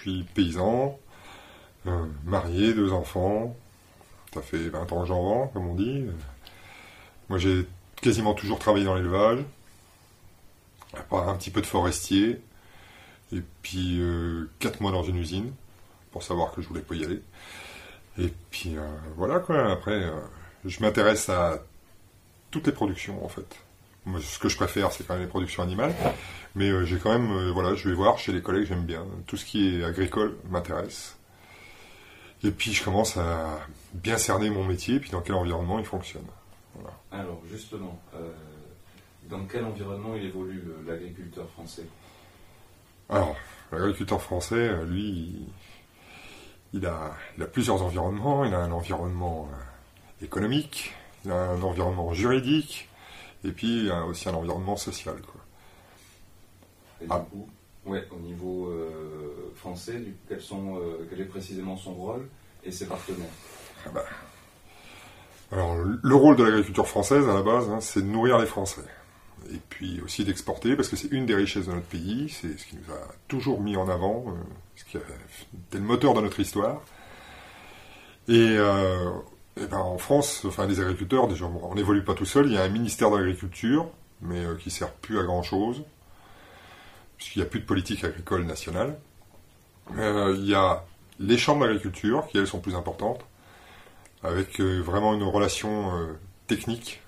suis paysan, euh, marié, deux enfants, ça fait 20 ans que j'en vends, comme on dit. Moi j'ai quasiment toujours travaillé dans l'élevage, à part un petit peu de forestier, et puis 4 mois dans une usine, pour savoir que je voulais pas y aller. Et puis voilà quoi, après je m'intéresse à toutes les productions en fait. Moi, ce que je préfère, c'est quand même les productions animales, mais euh, j'ai quand même, euh, voilà, je vais voir chez les collègues, j'aime bien. Tout ce qui est agricole m'intéresse. Et puis je commence à bien cerner mon métier, puis dans quel environnement il fonctionne. Alors justement, euh, dans quel environnement il évolue l'agriculteur français? Alors, l'agriculteur français, lui, il, a, il, a, plusieurs environnements. Il a un environnement économique, il a un environnement juridique, et puis aussi un environnement social. Quoi. Et du ah. coup, ouais, au niveau euh, français, quel, sont, euh, quel, est précisément son rôle et ses partenaires ah bah. Alors, le rôle de l'agriculture française, à la base, hein, c'est de nourrir les Français. Et puis aussi d'exporter, parce que c'est une des richesses de notre pays, c'est ce qui nous a toujours mis en avant, euh, ce qui a été le moteur de notre histoire. Et eh ben, en France, enfin les agriculteurs, déjà, on n'évolue pas tout seul. Il y a un ministère de l'agriculture, mais euh, qui sert plus à grand chose, puisqu'il n'y a plus de politique agricole nationale. Euh, il y a les chambres d'agriculture, qui elles sont plus importantes, avec euh, vraiment une relation technique.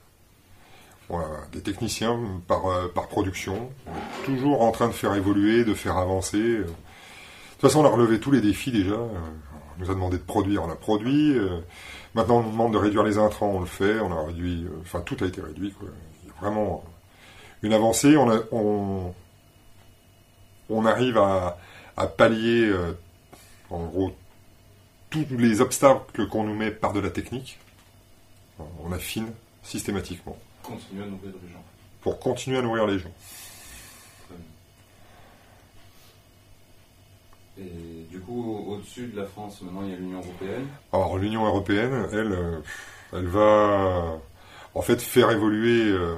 des techniciens par, par production, toujours en train de faire évoluer, de faire avancer. De toute façon, on a relevé tous les défis déjà. On nous a demandé de produire, on a produit. Maintenant, on nous demande de réduire les intrants, on le fait. On a réduit, euh, enfin, tout a été réduit. Il y a vraiment une avancée. On, on, arrive à, pallier, euh, en gros, tous les obstacles qu'on nous met par de la technique. On affine systématiquement. Continuer à nourrir les gens. Pour continuer à nourrir les gens. Et du coup, au-dessus de la France, maintenant, il y a l'Union européenne. Alors, l'Union européenne, elle, euh, elle va en fait faire évoluer euh,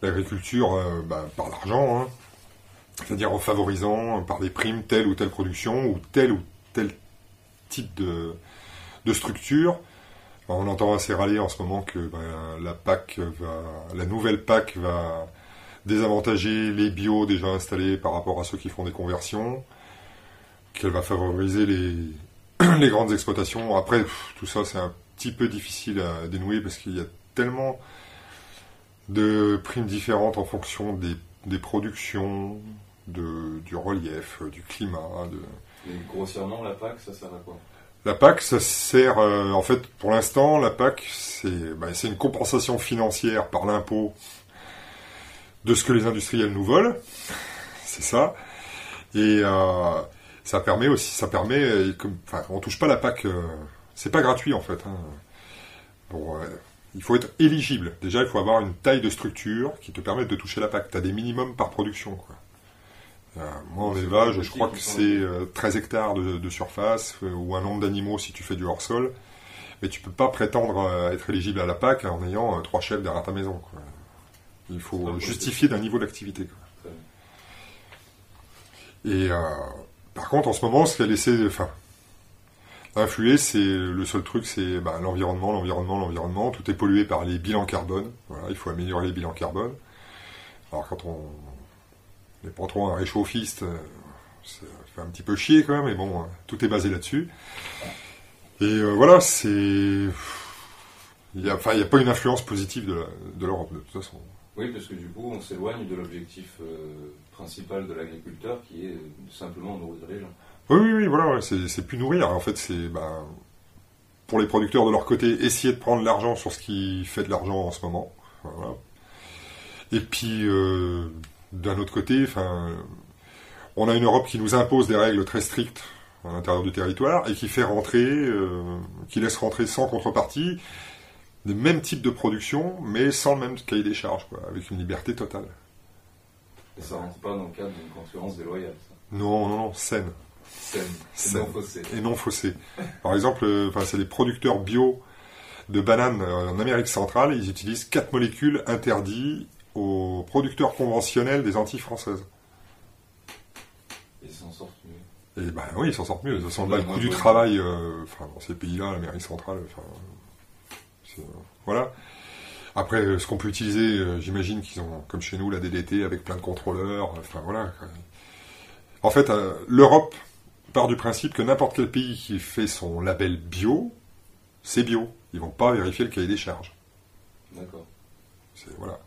l'agriculture euh, bah, par l'argent, hein. c'est-à-dire en favorisant par des primes telle ou telle production ou tel ou tel type de, structure. on entend assez râler en ce moment que bah, la PAC va, la nouvelle PAC va désavantager les bio déjà installés par rapport à ceux qui font des conversions qu'elle va favoriser les, les grandes exploitations. Après, tout ça, c'est un petit peu difficile à dénouer parce qu'il y a tellement de primes différentes en fonction des, des productions, de, du relief, du climat. De... Et grossièrement, la PAC, ça sert à quoi? La PAC, ça sert, euh, en fait, pour l'instant, la PAC, c'est bah, une compensation financière par l'impôt de ce que les industriels nous volent. C'est ça. Et euh, ça permet aussi, ça permet, euh, enfin, on touche pas la PAC, euh, c'est pas gratuit en fait. Hein. Bon, euh, il faut être éligible. Déjà, il faut avoir une taille de structure qui te permette de toucher la PAC. Tu as des minimums par production. Quoi. moi, en élevage, je crois que c'est 13 hectares de, surface ou un nombre d'animaux si tu fais du hors-sol. Mais tu peux pas prétendre être éligible à la PAC en ayant trois chefs derrière ta maison. Il faut justifier d'un niveau d'activité. Et par contre, en ce moment, ce qui a laissé, enfin, influer, c'est le seul truc, c'est bah, l'environnement, l'environnement, l'environnement. Tout est pollué par les bilans carbone. Voilà, il faut améliorer les bilans carbone. Alors quand on n'est pas trop un réchauffiste, ça fait un petit peu chier quand même, mais bon, tout est basé là-dessus. Et euh, voilà, c'est, il n'y a pas une influence positive de l'Europe de, toute façon. Oui, parce que du coup, on s'éloigne de l'objectif euh, principal de l'agriculteur qui est simplement nourrir les gens. Oui, oui, oui voilà, c'est plus nourrir. En fait, c'est ben, pour les producteurs de leur côté, essayer de prendre l'argent sur ce qui fait de l'argent en ce moment. Et puis, euh, d'un autre côté, on a une Europe qui nous impose des règles très strictes à l'intérieur du territoire et qui fait rentrer, euh, qui laisse rentrer sans contrepartie des mêmes types de production, mais sans le même cahier des charges, quoi, avec une liberté totale. Et ça rentre pas dans le cadre d'une concurrence déloyale, ça? Non, non, non, saine. Saine. Non faussée. Et non faussée. Par exemple, euh, enfin, c'est les producteurs bio de bananes en Amérique centrale, ils utilisent quatre molécules interdites aux producteurs conventionnels des Antilles françaises. Ils s'en sortent mieux. Et ben oui, ils s'en sortent mieux. De toute façon, le coût du travail euh, dans ces pays-là, l'Amérique centrale, voilà. Après, ce qu'on peut utiliser, euh, j'imagine qu'ils ont, comme chez nous, la DDT avec plein de contrôleurs. Enfin voilà. En fait, euh, l'Europe part du principe que n'importe quel pays qui fait son label bio, c'est bio. Ils vont pas vérifier le cahier des charges. D'accord. C'est voilà.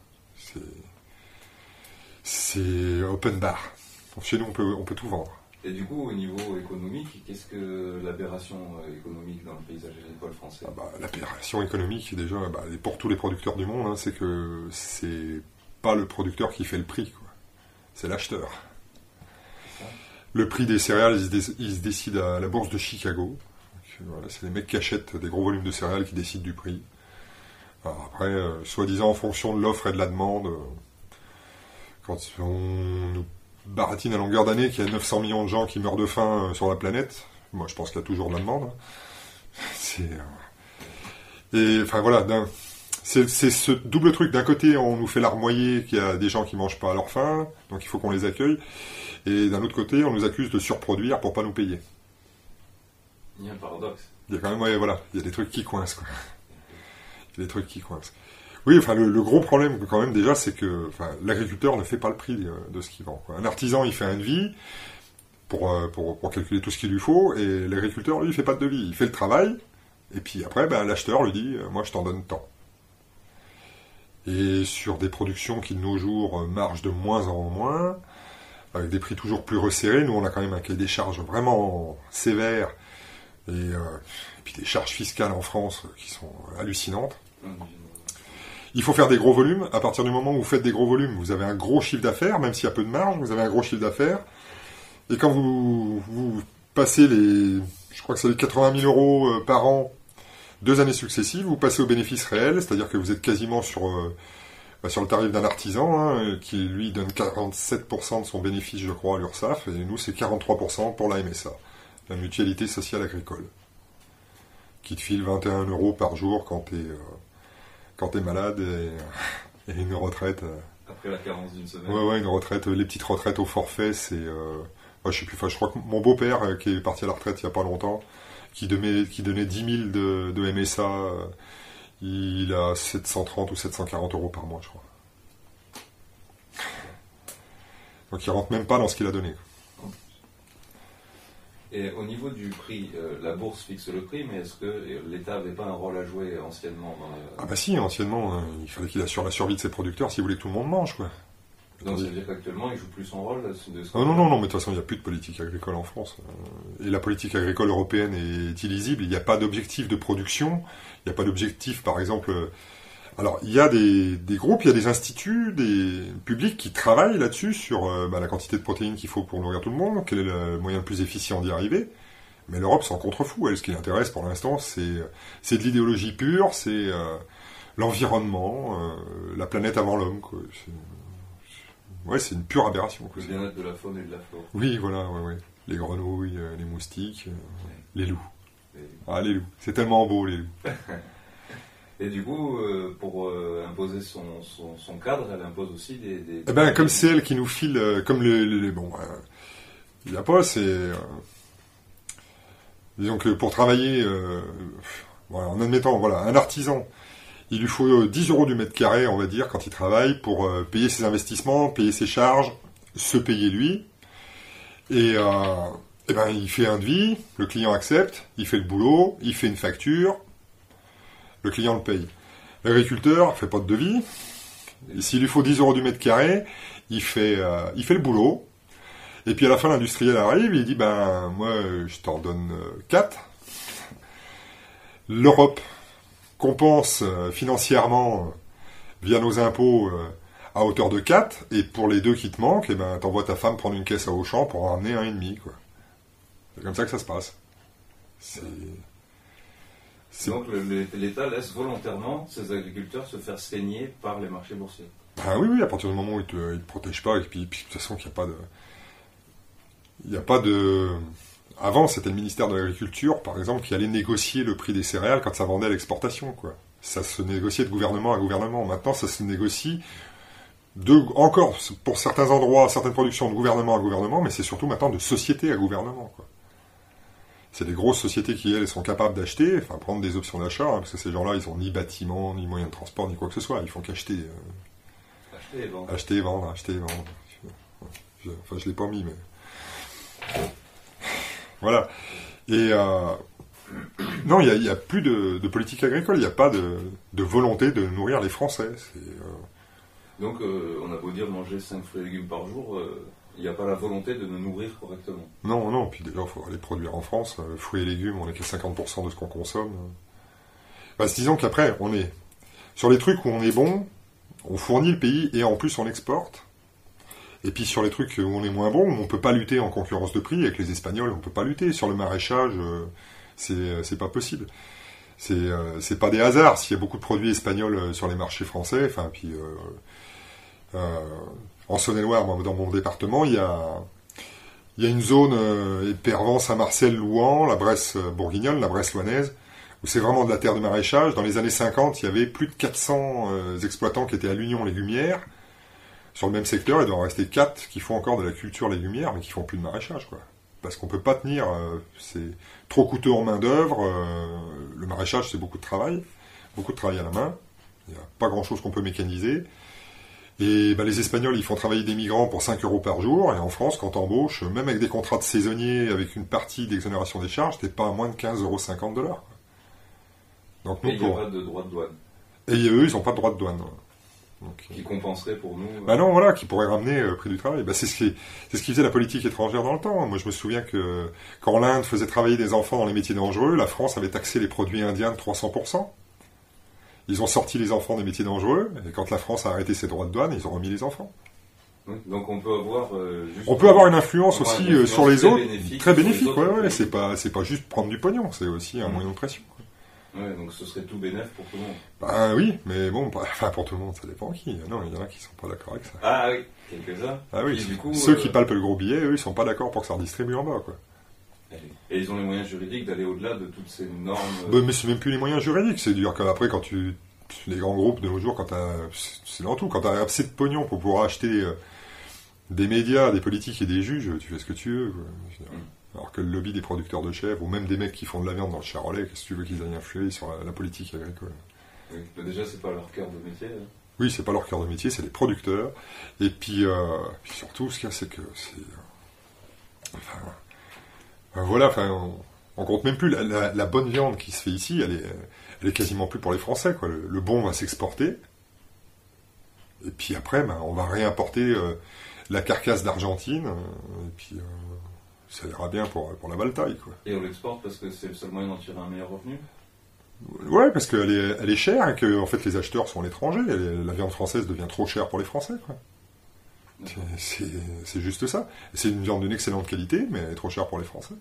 C'est open bar. Chez nous, on peut, on peut tout vendre. Et du coup, au niveau économique, qu'est-ce que l'aberration euh, économique dans le paysage agricole français? Ah bah, L'aberration économique, déjà, bah, pour tous les producteurs du monde, hein, c'est que c'est pas le producteur qui fait le prix, c'est l'acheteur. Le prix des céréales, il se, décide à la bourse de Chicago. c'est les mecs qui achètent des gros volumes de céréales qui décident du prix. après, euh, soi-disant en fonction de l'offre et de la demande, euh, quand on nous baratine à longueur d'année qu'il y a 900 millions de gens qui meurent de faim euh, sur la planète. Moi, je pense qu'il y a toujours de la demande. C'est. Euh, et enfin voilà, c'est ce double truc. D'un côté, on nous fait larmoyer qu'il y a des gens qui mangent pas à leur faim, donc il faut qu'on les accueille. Et d'un autre côté, on nous accuse de surproduire pour pas nous payer. Il y a un paradoxe. Il y a quand même, ouais, voilà, il y a des trucs qui coincent, quoi. Il y a des trucs qui coincent. Oui, enfin, le, gros problème quand même déjà, c'est que l'agriculteur ne fait pas le prix de, ce qu'il vend. Un artisan, il fait un devis pour, euh, pour, pour, calculer tout ce qu'il lui faut, et l'agriculteur, lui, il fait pas de devis. Il fait le travail, et puis après, ben, l'acheteur lui dit, euh, moi, je t'en donne tant. Et sur des productions qui, de nos jours, euh, marchent de moins en moins, avec des prix toujours plus resserrés, nous, on a quand même un des charges vraiment sévère, et, puis des charges fiscales en France qui sont hallucinantes. Il faut faire des gros volumes. À partir du moment où vous faites des gros volumes, vous avez un gros chiffre d'affaires, même s'il y a peu de marge, vous avez un gros chiffre d'affaires. Et quand vous, passez les, je crois que c'est les 80 000 euros euh, par an, deux années successives, vous passez au bénéfice réel, c'est-à-dire que vous êtes quasiment sur, euh, bah, sur le tarif d'un artisan, hein, qui lui donne 47% de son bénéfice, je crois, à l'URSSAF, et nous c'est 43% pour la MSA, la mutualité sociale agricole, qui te file 21 euros par jour quand tu es quand t'es malade et, une retraite. Euh. Après la carence d'une semaine. Ouais, ouais, une retraite, les petites retraites au forfait, c'est. Euh, je sais plus, je crois que mon beau-père, euh, qui est parti à la retraite il y a pas longtemps, qui donnait, qui donnait 10 000 de, MSA, il a 730 ou 740 euros par mois, je crois. Donc il rentre même pas dans ce qu'il a donné. Et au niveau du prix, euh, la bourse fixe le prix, mais est-ce que l'État n'avait pas un rôle à jouer anciennement Ah bah si, anciennement, hein, il fallait qu'il assure la survie de ses producteurs s'il voulait que tout le monde mange, quoi. Donc ça veut dire qu'actuellement, il joue plus son rôle de non, non, non, non, mais de toute façon, il n'y a plus de politique agricole en France. Euh, et la politique agricole européenne est illisible. Il n'y a pas d'objectif de production. Il n'y a pas d'objectif, par exemple, alors, il y a des, groupes, il y a des instituts, des publics qui travaillent là-dessus, sur euh, bah, la quantité de protéines qu'il faut pour nourrir tout le monde, quel est le moyen le plus efficient d'y arriver. Mais l'Europe s'en contrefou. Elle, ce qui l'intéresse pour l'instant, c'est, de l'idéologie pure, c'est euh, l'environnement, euh, la planète avant l'homme. Ouais, c'est une pure aberration. Le bien-être de la faune et de la flore. Oui, voilà, ouais, ouais. Les grenouilles, les moustiques, les loups. Ah, les loups. C'est tellement beau, les loups. Et du coup, euh, pour euh, imposer son, son, cadre, elle impose aussi des. eh ben, comme c'est elle qui nous file, euh, comme les. bon, il n'y a pas, c'est. disons que pour travailler, en admettant, voilà, un artisan, il lui faut 10 euros du mètre carré, on va dire, quand il travaille, pour payer ses investissements, payer ses charges, se payer lui. Et. Eh ben, il fait un devis, le client accepte, il fait le boulot, il fait une facture, le client le paye. L'agriculteur fait pas de devis. S'il lui faut 10 euros du mètre carré, il fait, euh, il fait le boulot. Et puis à la fin, l'industriel arrive, il dit ben moi je t'en donne 4. Euh, L'Europe compense euh, financièrement via nos impôts à hauteur de 4, et pour les deux qui te manquent, et eh ben t'envoies ta femme prendre une caisse à Auchan pour en ramener un et demi. C'est comme ça que ça se passe. C'est donc l'État laisse volontairement ses agriculteurs se faire saigner par les marchés boursiers. Ah oui, oui, à partir du moment où ils ne te, protègent pas, et puis, de toute façon, il n'y a pas de. Il n'y a pas de. avant, c'était le ministère de l'Agriculture, par exemple, qui allait négocier le prix des céréales quand ça vendait à l'exportation, quoi. Ça se négociait de gouvernement à gouvernement. Maintenant, ça se négocie de, encore, pour certains endroits, certaines productions de gouvernement à gouvernement, mais c'est surtout maintenant de société à gouvernement. C'est des grosses sociétés qui, elles, sont capables d'acheter, enfin, prendre des options d'achat, hein, parce que ces gens-là, ils ont ni bâtiment, ni moyen de transport, ni quoi que ce soit. Ils font qu'acheter. euh, acheter et vendre. Acheter, vendre, acheter, vendre. Je, enfin, je l'ai pas mis, mais. Voilà. Et. Euh, non, il n'y a, a, plus de, de politique agricole, il n'y a pas de, de, volonté de nourrir les Français. Euh... Donc, on a beau dire manger 5 fruits et légumes par jour, il n'y a pas la volonté de nous nourrir correctement. Non, non, puis déjà, il faudra les produire en France. Euh, fruits et légumes, on est qu'à 50% de ce qu'on consomme. Bah, disons qu'après, on est. Sur les trucs où on est bon, on fournit le pays et en plus on exporte. Et puis sur les trucs où on est moins bon, on ne peut pas lutter en concurrence de prix avec les Espagnols, on ne peut pas lutter. Sur le maraîchage, c'est pas possible. C'est euh, pas des hasards s'il y a beaucoup de produits espagnols euh, sur les marchés français. Enfin, puis euh, en Saône-et-Loire, dans mon département, il y a, une zone euh, Pervan, Saint-Marcel, Louan, la Bresse bourguignonne, la Bresse loanaise, où c'est vraiment de la terre de maraîchage. Dans les années 50, il y avait plus de 400 euh, exploitants qui étaient à l'Union légumière. Sur le même secteur, il doit en rester 4 qui font encore de la culture légumière, mais qui font plus de maraîchage. Parce qu'on peut pas tenir, euh, c'est trop coûteux en main d'œuvre. euh, le maraîchage, c'est beaucoup de travail, beaucoup de travail à la main. Il n'y a pas grand chose qu'on peut mécaniser. Et bah, les Espagnols, ils font travailler des migrants pour 5 euros par jour. Et en France, quand t'embauches, même avec des contrats de saisonniers, avec une partie d'exonération des charges, t'es pas à moins de 15,50 euros de l'heure. Donc Et nous, il n'y a pour... pas de droit de douane Et eux, ils n'ont pas de droit de douane. Donc, euh, qui compenserait pour nous. euh, bah non, voilà, qui pourrait ramener le prix du travail. Bah, c'est ce qui, c'est ce qui faisait la politique étrangère dans le temps. Moi, je me souviens que quand l'Inde faisait travailler des enfants dans les métiers dangereux, la France avait taxé les produits indiens de 300%. Ils ont sorti les enfants des métiers dangereux, et quand la France a arrêté ses droits de douane, ils ont remis les enfants. Donc on peut avoir. euh, On peut avoir une influence avoir aussi une euh, sur les très autres, bénéfique très bénéfique. autres Ouais, ouais, c'est pas, c'est pas juste prendre du pognon, c'est aussi un Mm. moyen de pression. Ouais, donc ce serait tout bénef pour tout le monde. Bah oui, mais bon, enfin pour tout le monde, ça dépend qui. Non, il y en a qui sont pas d'accord avec ça. Ah oui, quelques-uns. Ah oui, du coup, ceux euh, qui palpent le gros billet, eux, ils sont pas d'accord pour que ça redistribue en bas, quoi. Et ils ont les moyens juridiques d'aller au-delà de toutes ces normes. Bah, mais c'est même plus les moyens juridiques, c'est dire qu'après, quand tu. Les grands groupes de nos jours, quand. C'est dans tout, quand t'as assez de pognon pour pouvoir acheter euh, des médias, des politiques et des juges, tu fais ce que tu veux. quoi. Dire. Alors que le lobby des producteurs de chèvres, ou même des mecs qui font de la viande dans le Charolais, qu'est-ce que tu veux qu'ils aillent influer sur la, la politique agricole? Oui. Mais déjà, c'est pas leur cœur de métier. hein. Oui, c'est pas leur cœur de métier, c'est les producteurs. Et puis, euh, puis surtout, ce qu'il y a, c'est que c'est. euh, Enfin, voilà, enfin, on, on compte même plus la, la- la bonne viande qui se fait ici, elle est, elle est quasiment plus pour les Français. Quoi. Le, le bon va s'exporter. Et puis après, ben, on va réimporter euh, la carcasse d'Argentine. euh, et puis, euh, ça ira bien pour, pour la Baltaille. Quoi. Et on l'exporte parce que c'est le seul moyen d'en tirer un meilleur revenu? Ouais, parce qu'elle est, elle est chère et que en fait, les acheteurs sont à l'étranger. La viande française devient trop chère pour les Français. Quoi. C'est- C'est c'est juste ça. C'est une viande d'une excellente qualité, mais elle est trop chère pour les Français.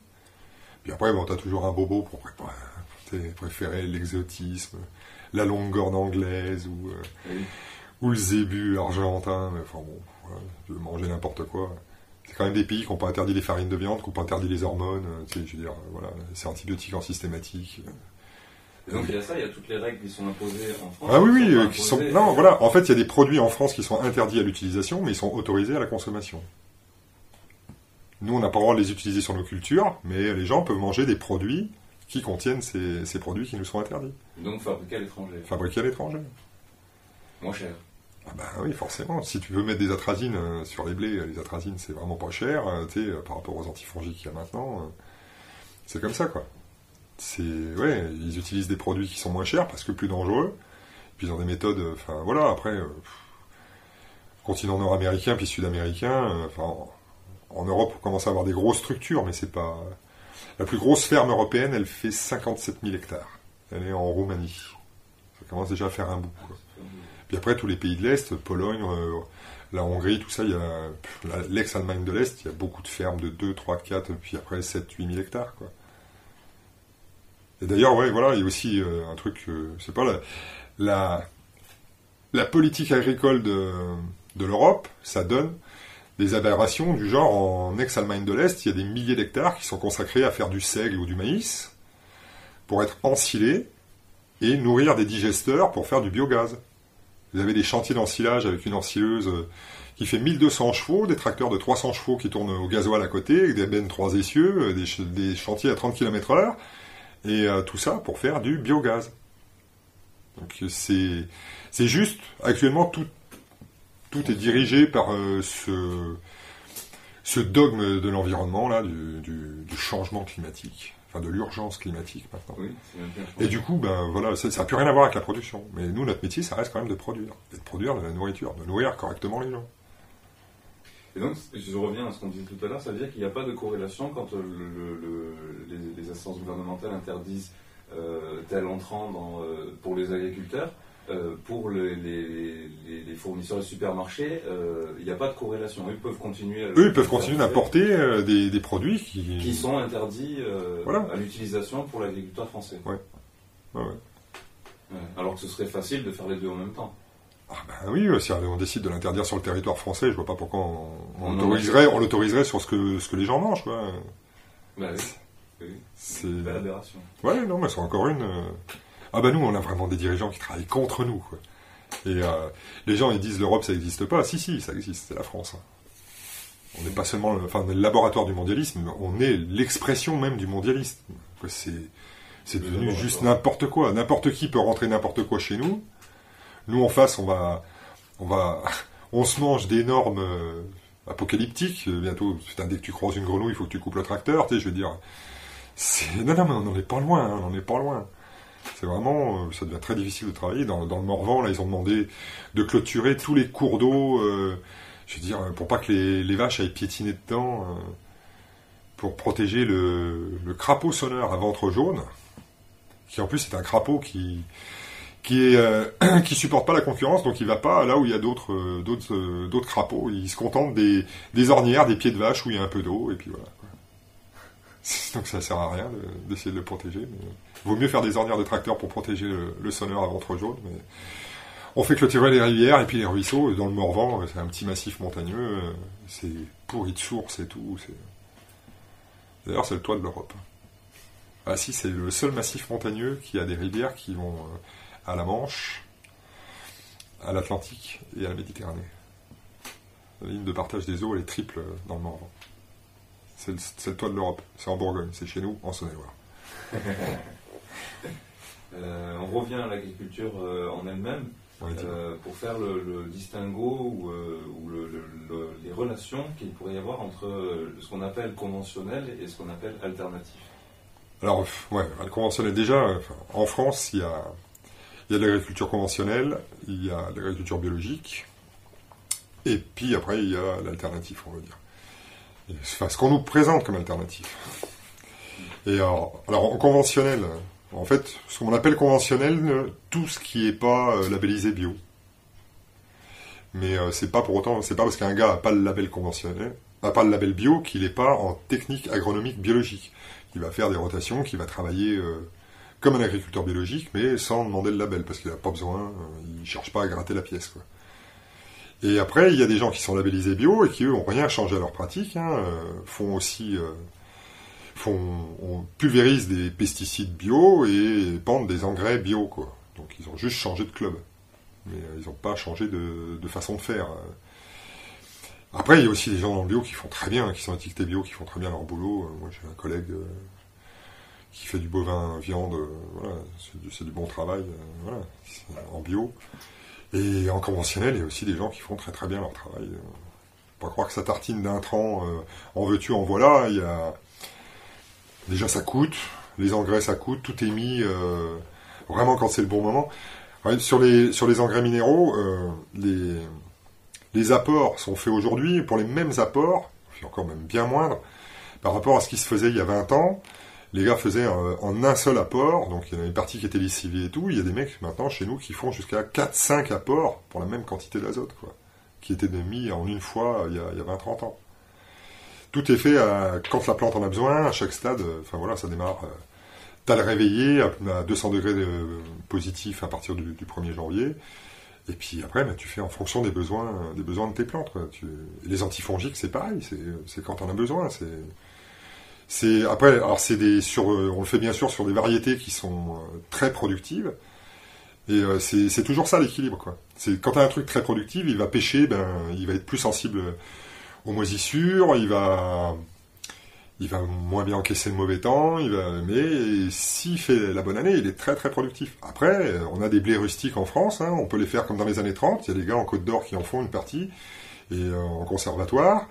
Puis après, bon, t'as toujours un bobo pour préparer, pour tes- préférer l'exotisme, la longue gorne anglaise ou, euh, Oui. ou le zébu argentin. Mais enfin bon, voilà, tu veux manger n'importe quoi. C'est quand même des pays qui n'ont pas interdit les farines de viande, qui n'ont pas interdit les hormones. euh, Tu sais, je veux dire, euh, voilà, c'est antibiotiques en systématique. Et donc il y a ça, il y a toutes les règles qui sont imposées en France. Ah oui, qui oui, sont euh, qui sont. Non, voilà. En fait, il y a des produits en France qui sont interdits à l'utilisation, mais ils sont autorisés à la consommation. Nous, on n'a pas le droit de les utiliser sur nos cultures, mais les gens peuvent manger des produits qui contiennent ces, ces produits qui nous sont interdits, Donc fabriquées à l'étranger. fabriqués à l'étranger. Moins cher. Ah bah oui, forcément. Si tu veux mettre des atrazines euh, sur les blés, les atrazines, c'est vraiment pas cher, euh, tu sais, par rapport aux antifongiques qu'il y a maintenant. c'est comme ça, quoi. Ouais, ils utilisent des produits qui sont moins chers parce que plus dangereux. Puis ils ont des méthodes, enfin voilà, après, euh, continent nord-américain puis sud-américain, euh, enfin, en, Europe, on commence à avoir des grosses structures, mais c'est pas. La plus grosse ferme européenne, elle fait 57 000 hectares. Elle est en Roumanie. Ça commence déjà à faire un bout. Puis après, tous les pays de l'Est, Pologne, euh, la Hongrie, tout ça, il y a l'ex-Allemagne de l'Est, il y a beaucoup de fermes de 2, 3, 4, puis après 7, 8 000 hectares. Quoi. Et d'ailleurs, voilà, il y a aussi euh, un truc, euh, c'est pas la, la, la politique agricole de, l'Europe, ça donne des aberrations du genre en ex-Allemagne de l'Est, il y a des milliers d'hectares qui sont consacrés à faire du seigle ou du maïs pour être ensilés et nourrir des digesteurs pour faire du biogaz. Vous avez des chantiers d'ensilage avec une ensileuse euh, qui fait 1200 chevaux, des tracteurs de 300 chevaux qui tournent au gasoil à côté, avec des bennes 3 essieux, euh, des, chantiers à 30 km heure, et euh, tout ça pour faire du biogaz. Donc c'est, c'est juste, actuellement, tout, tout est dirigé par ce, ce dogme de l'environnement, là, du changement climatique de l'urgence climatique maintenant. et du coup, ben voilà, ça n'a plus rien à voir avec la production. Mais nous, notre métier, ça reste quand même de produire, et de produire de la nourriture, de nourrir correctement les gens. Et donc, je reviens à ce qu'on disait tout à l'heure, ça veut dire qu'il n'y a pas de corrélation quand le, les, instances gouvernementales interdisent euh, tel entrant dans, euh, pour les agriculteurs, euh, pour les, les, fournisseurs de supermarchés, euh, il n'y a pas de corrélation. Eux peuvent continuer. À Eux ils peuvent continuer d'importer euh, des, des, produits qui... qui sont interdits à l'utilisation pour l'agriculteur français. Ouais. Ouais, Alors que ce serait facile de faire les deux en même temps. Ah ben oui, si on décide de l'interdire sur le territoire français, je vois pas pourquoi on, l'autoriserait, on l'autoriserait sur ce que, ce que les gens mangent. Quoi. Bah oui. C'est une aberration. Ouais, non, mais c'est encore une. Ah bah nous, on a vraiment des dirigeants qui travaillent contre nous. Et euh, les gens, ils disent l'Europe, ça n'existe pas. Si, si, ça existe, c'est la France. Hein. On n'est pas seulement le, enfin, le laboratoire du mondialisme, on est l'expression même du mondialisme. C'est, c'est devenu juste n'importe quoi. N'importe qui peut rentrer n'importe quoi chez nous. Nous, en face, on va, on va, on se mange d'énormes euh, apocalyptiques. Bientôt, dès que tu croises une grenouille, il faut que tu coupes le tracteur. Tu sais, je veux dire, non, non, mais on n'en est pas loin. Hein, on n'en est pas loin. C'est vraiment, euh, ça devient très difficile de travailler. Dans, le Morvan, là, ils ont demandé de clôturer tous les cours d'eau, euh, je veux dire, pour pas que les, vaches aillent piétiner dedans, euh, pour protéger le, crapaud sonneur à ventre jaune, qui en plus est un crapaud qui qui est qui supporte pas la concurrence, donc il va pas là où il y a d'autres d'autres d'autres crapauds. Il se contente des, des ornières, des pieds de vache où il y a un peu d'eau, et puis voilà. Donc ça sert à rien d'essayer de, le protéger. Mais vaut mieux faire des ornières de tracteur pour protéger le, sonneur à ventre jaune. Mais on fait clôturer les rivières et puis les ruisseaux. Dans le Morvan, c'est un petit massif montagneux. C'est pourri de sources et tout. D'ailleurs, c'est le toit de l'Europe. Ah si, c'est le seul massif montagneux qui a des rivières qui vont euh, à la Manche, à l'Atlantique et à la Méditerranée. La ligne de partage des eaux, elle est triple dans le Morvan. C'est le, toit de l'Europe. C'est en Bourgogne. C'est chez nous, en Saône-et-Loire. Euh, on revient à l'agriculture euh, en elle-même. Euh, pour faire le, distinguo ou, les relations qu'il pourrait y avoir entre ce qu'on appelle conventionnel et ce qu'on appelle alternatif. Alors, ouais, conventionnel, déjà, en France, il y a, il y a de l'agriculture conventionnelle, il y a de l'agriculture biologique, et puis après, il y a l'alternatif, on va dire ce qu'on nous présente comme alternative. Et alors, en conventionnel, en fait, ce qu'on appelle conventionnel, tout ce qui n'est pas euh, labellisé bio. Mais euh, c'est pas pour autant, c'est pas parce qu'un gars n'a pas le label conventionnel, n'a pas le label bio qu'il n'est pas en technique agronomique biologique. Il va faire des rotations, qu'il va travailler euh, comme un agriculteur biologique, mais sans demander le label, parce qu'il n'a pas besoin, il ne cherche pas à gratter la pièce. Et après, il y a des gens qui sont labellisés bio et qui, eux, n'ont rien changé à leur pratique, hein, euh, font aussi... Euh, font, on pulvérise des pesticides bio et pendent des engrais bio, quoi. Donc ils ont juste changé de club. Mais euh, ils n'ont pas changé de, façon de faire. Après, il y a aussi des gens dans le bio qui font très bien, qui sont étiquetés bio, qui font très bien leur boulot. Moi, j'ai un collègue qui fait du bovin viande, voilà, c'est du, bon travail, voilà, en bio. Et en conventionnel, il y a aussi des gens qui font très très bien leur travail. Pas croire que ça tartine d'un tran, euh, en veux-tu, en voilà. Il y a... Déjà, ça coûte. Les engrais, ça coûte. Tout est mis euh, vraiment quand c'est le bon moment. sur, les, sur les engrais minéraux, euh, les, les apports sont faits aujourd'hui pour les mêmes apports, encore même bien moindres, par rapport à ce qui se faisait il y a 20 ans les gars faisaient euh, en un seul apport, donc il y en avait une partie qui était lessivée et tout, il y a des mecs maintenant chez nous qui font jusqu'à 4-5 apports pour la même quantité d'azote, quoi, qui étaient mis en une fois il y a, a 20-30 ans. Tout est fait quand la plante en a besoin, à chaque stade, euh, enfin voilà, ça démarre. Euh, t'as le réveillé à, 200 degrés de, positif à partir du, 1er janvier, Et puis après, bah, tu fais en fonction des besoins, des besoins de tes plantes. les antifongiques, c'est pareil, c'est quand on a besoin. Après, alors c'est des sur, on le fait bien sûr sur des variétés qui sont très productives. Et c'est toujours ça l'équilibre, quoi. C'est quand as un truc très productif, il va pêcher, ben, il va être plus sensible aux moisissures, il va, il va moins bien encaisser le mauvais temps, il va, mais s'il fait la bonne année, il est très très productif. Après, on a des blés rustiques en France, hein, on peut les faire comme dans les années 30, il y a des gars en Côte d'Or qui en font une partie, et euh, en conservatoire,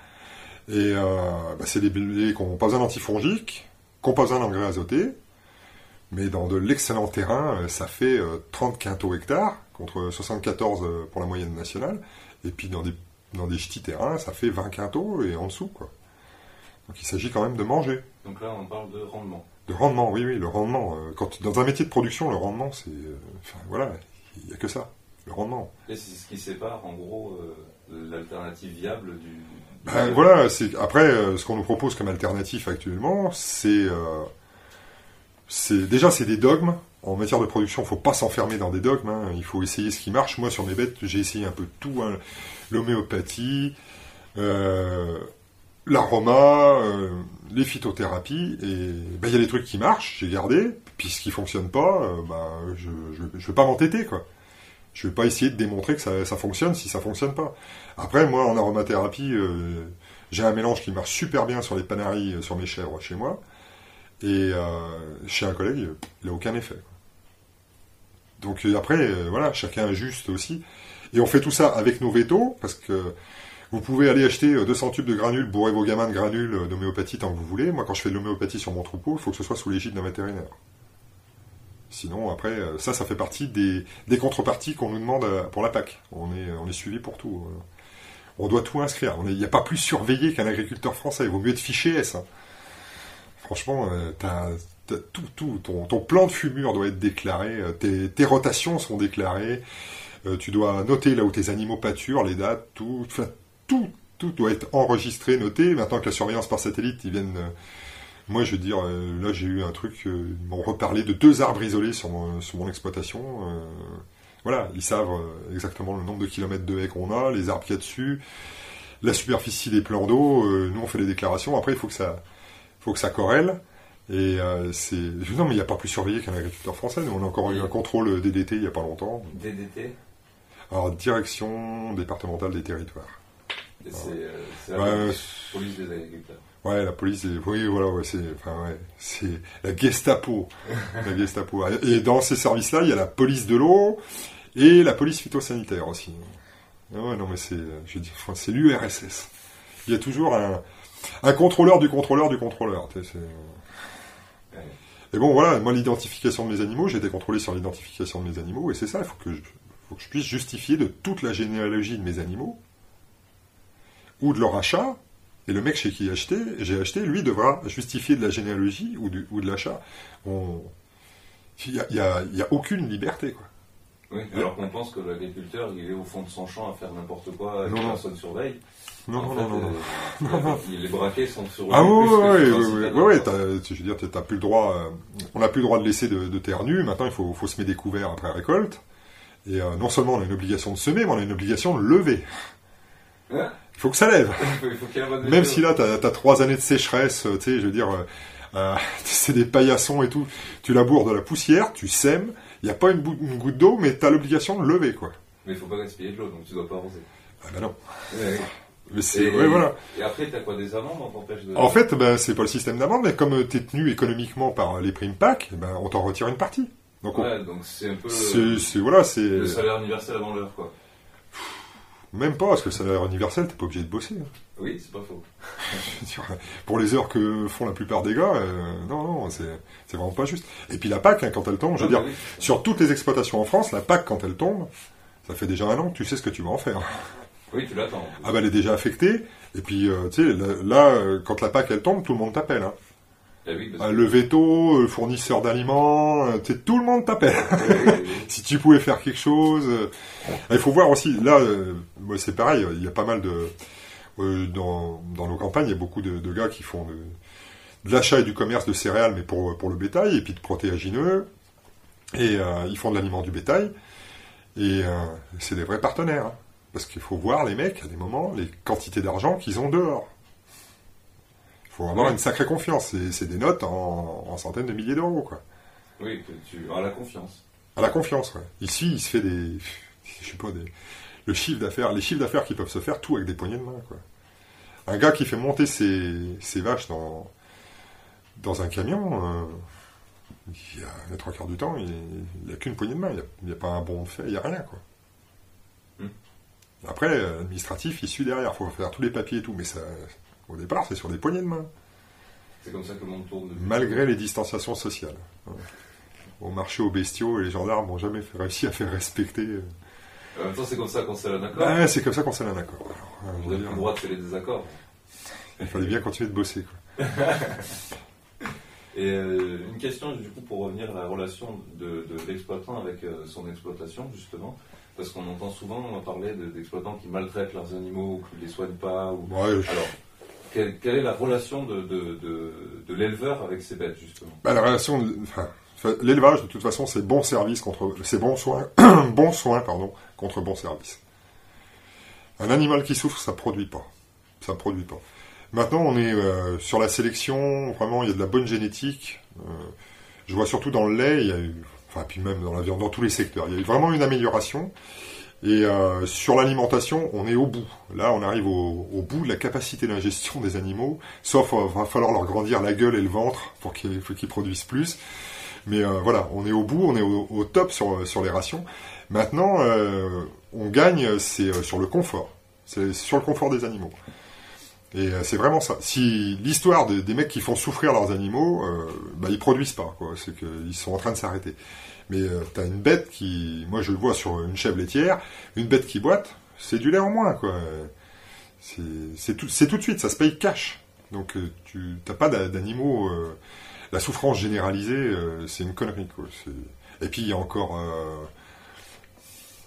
et euh, bah, c'est des blés qui n'ont pas besoin d'antifongiques, qui n'ont pas besoin d'engrais azotés, mais dans de l'excellent terrain, euh, ça fait 30 quintaux hectares, contre 74 pour la moyenne nationale, et puis dans des dans des ch'tis terrains, ça fait 20 quintaux et en dessous, quoi. Donc il s'agit quand même de manger. Donc là, on parle de rendement. De rendement, oui, oui, le rendement. Euh, quand, dans un métier de production, le rendement, c'est. Euh, enfin, voilà, il n'y a que ça, le rendement. Et c'est ce qui sépare, en gros, euh, l'alternative viable du. Ben, voilà, c'est après, ce qu'on nous propose comme alternative actuellement, c'est. c'est déjà, c'est des dogmes. En matière de production, il faut pas s'enfermer dans des dogmes. Hein. Il faut essayer ce qui marche. Moi, sur mes bêtes, j'ai essayé un peu tout. Hein. L'homéopathie, l'aroma, euh, les phytothérapies, et ben, il y a des trucs qui marchent, j'ai gardé, puis ce qui fonctionne pas, euh, ben, je, je, vais pas m'entêter, quoi. Je vais pas essayer de démontrer que ça, fonctionne si ça fonctionne pas. Après, moi, en aromathérapie, euh, j'ai un mélange qui marche super bien sur les panaries, sur mes chèvres chez moi, et chez un collègue, il n'a aucun effet. Donc après, voilà, chacun ajuste aussi. Et on fait tout ça avec nos vétos, parce que vous pouvez aller acheter 200 euh, tubes de granules, bourrer vos gamins de granules euh, d'homéopathie tant que vous voulez. Moi, quand je fais de l'homéopathie sur mon troupeau, il faut que ce soit sous l'égide d'un vétérinaire. Sinon, après, euh, ça, ça fait partie des, contreparties qu'on nous demande pour la PAC. On est, on est suivi pour tout. On doit tout inscrire. Il n'y a pas plus surveillé qu'un agriculteur français. Il vaut mieux être fiché S. Franchement, tout, tout. Ton, plan de fumure doit être déclaré. Tes, rotations sont déclarées. tu dois noter là où tes animaux pâturent, les dates, tout tout, doit être enregistré, noté. Maintenant que la surveillance par satellite, ils viennent. Euh, moi, je veux dire, euh, là, j'ai eu un truc. Euh, ils m'ont reparlé de deux arbres isolés sur mon, exploitation. voilà, ils savent exactement le nombre de kilomètres de haies qu'on a, les arbres qu'il y a dessus, la superficie des plans d'eau. nous, on fait les déclarations. Après, il faut que ça, faut que ça corrèle. Et c'est. Non, mais il n'y a pas plus surveillé qu'un agriculteur français. Nous, on a encore eu un contrôle DDT il n'y a pas longtemps. DDT Alors, Direction départementale des territoires. C'est euh, la police des agriculteurs. Ouais, la police, oui, voilà, c'est, enfin, ouais, c'est la Gestapo, la Gestapo. Et dans ces services-là, il y a la police de l'eau et la police phytosanitaire aussi. Ah ouais, non, mais c'est, je dis, c'est l'URSS. Il y a toujours un, un contrôleur du contrôleur du contrôleur. Et bon, voilà, moi, l'identification de mes animaux, j'ai été contrôlé sur l'identification de mes animaux, et c'est ça, il faut que, faut que je puisse justifier de toute la généalogie de mes animaux ou de leur achat, et le mec chez qui j'ai acheté, j'ai acheté, lui devra justifier de la généalogie ou, ou de l'achat. Il n'y a, y a, y a, aucune liberté. Quoi. Oui, alors qu'on pense que l'agriculteur, il est au fond de son champ à faire n'importe quoi, que personne surveille. Non, non, non, non, Les braquets sont sur Ah oui, oui, oui, oui, je veux dire, t'as plus le droit, euh, on n'a plus le droit de laisser de, terre nue, maintenant il faut, faut semer des couverts après récolte, et euh, non seulement on a une obligation de semer, mais on a une obligation de lever. Hein? Faut que ça lève. Même si là, tu as, trois années de sécheresse, tu sais, je veux dire, euh, euh c'est des paillassons et tout. Tu laboures de la poussière, tu sèmes, il n'y a pas une, goutte d'eau, mais tu as l'obligation de lever, quoi. Mais il faut pas gaspiller de l'eau, donc tu dois pas arroser. Ah ben non. Mais c'est, et, voilà. Et après, tu as quoi Des amendes on de... En fait, ben, c'est pas le système d'amende, mais comme tu es tenu économiquement par les primes PAC, ben, on t'en retire une partie. Donc, ouais, donc c'est un peu. C'est, voilà, c'est. Le salaire universel avant l'heure, quoi. Même pas, parce que le salaire universel, t'es pas obligé de bosser. Hein. Oui, c'est pas faux. Pour les heures que font la plupart des gars, euh, non, non, c'est vraiment pas juste. Et puis la PAC, hein, quand elle tombe, je veux ah, dire, bah sur toutes les exploitations en France, la PAC, quand elle tombe, ça fait déjà un an que tu sais ce que tu vas en faire. Oui, tu l'attends. Ah bah elle est déjà affectée, et puis, euh, tu sais, là, euh, quand la PAC, elle tombe, tout le monde t'appelle. Hein. Ah, le veto, le fournisseur d'aliments, euh, tout le monde t'appelle. si tu pouvais faire quelque chose. Euh, il faut voir aussi, là, euh, c'est pareil, il y a pas mal de... dans, nos campagnes, il y a beaucoup de, gars qui font de, l'achat et du commerce de céréales, mais pour, pour le bétail, et puis de protéagineux. Et ils font de l'aliment du bétail. Et euh, c'est des vrais partenaires. hein. Parce qu'il faut voir les mecs, à des moments, les quantités d'argent qu'ils ont dehors. Il faut avoir Ouais. une sacrée confiance. C'est- des notes en, en centaines de milliers d'euros, quoi. Oui, tu as la confiance. À la confiance, ouais. Ici, il se fait des. Je sais pas, des. Le chiffre d'affaires, les chiffres d'affaires qui peuvent se faire, tout avec des poignées de main, quoi. Un gars qui fait monter ses, ses vaches dans, dans un camion, euh, il y a les trois quarts du temps, il n'y a qu'une poignée de main. Il n'y a, pas un bon de fait, il n'y a rien, quoi. Hmm. Après, euh, l'administratif, il suit derrière. Il faut faire tous les papiers et tout, mais ça, au départ, c'est sur des poignées de main. C'est comme ça que le monde tourne. Malgré les distanciations sociales. Au marché aux bestiaux, les gendarmes n'ont jamais réussi à faire respecter. euh, En même temps, c'est comme ça qu'on scelle un accord. C'est comme ça qu'on s'est un accord. Alors, On n'a plus le droit de faire les désaccords. il fallait bien continuer de bosser. Quoi. Et euh, une question, du coup, pour revenir à la relation de, de l'exploitant avec euh, son exploitation, justement, parce qu'on entend souvent parler de- d'exploitants qui maltraitent leurs animaux, ou qui ne les soignent pas. Ou... Ouais, je- Alors, quelle, est la relation de, de, de, l'éleveur avec ses bêtes, justement bah, la relation, l'élevage de toute façon, c'est bon service contre, c'est bon soin, bon soin pardon, contre bon service. Un animal qui souffre, ça produit pas, ça produit pas. Maintenant, on est euh, sur la sélection. Vraiment, il y a de la bonne génétique. Euh, je vois surtout dans le lait, il y a eu, enfin, puis même dans la viande, dans tous les secteurs, il y a eu vraiment une amélioration. Et euh, sur l'alimentation, on est au bout. Là, on arrive au, bout de la capacité d'ingestion des animaux. Sauf, euh, va falloir leur grandir la gueule et le ventre pour qu'ils produisent plus. Mais euh, voilà, on est au bout, on est au, top sur, sur les rations. Maintenant, on gagne, c'est sur le confort. C'est sur le confort des animaux. Et c'est vraiment ça. Si l'histoire des, mecs qui font souffrir leurs animaux, bah, ils produisent pas. C'est qu'ils sont en train de s'arrêter. Mais euh, t'as une bête qui, moi je le vois sur une chèvre laitière, une bête qui boite, c'est du lait en moins. quoi. C'est tout, de suite, ça se paye cash. Donc euh, tu t'as pas d'a- d'animaux. euh, la souffrance généralisée, c'est une connerie. Quoi. Et puis il y a encore.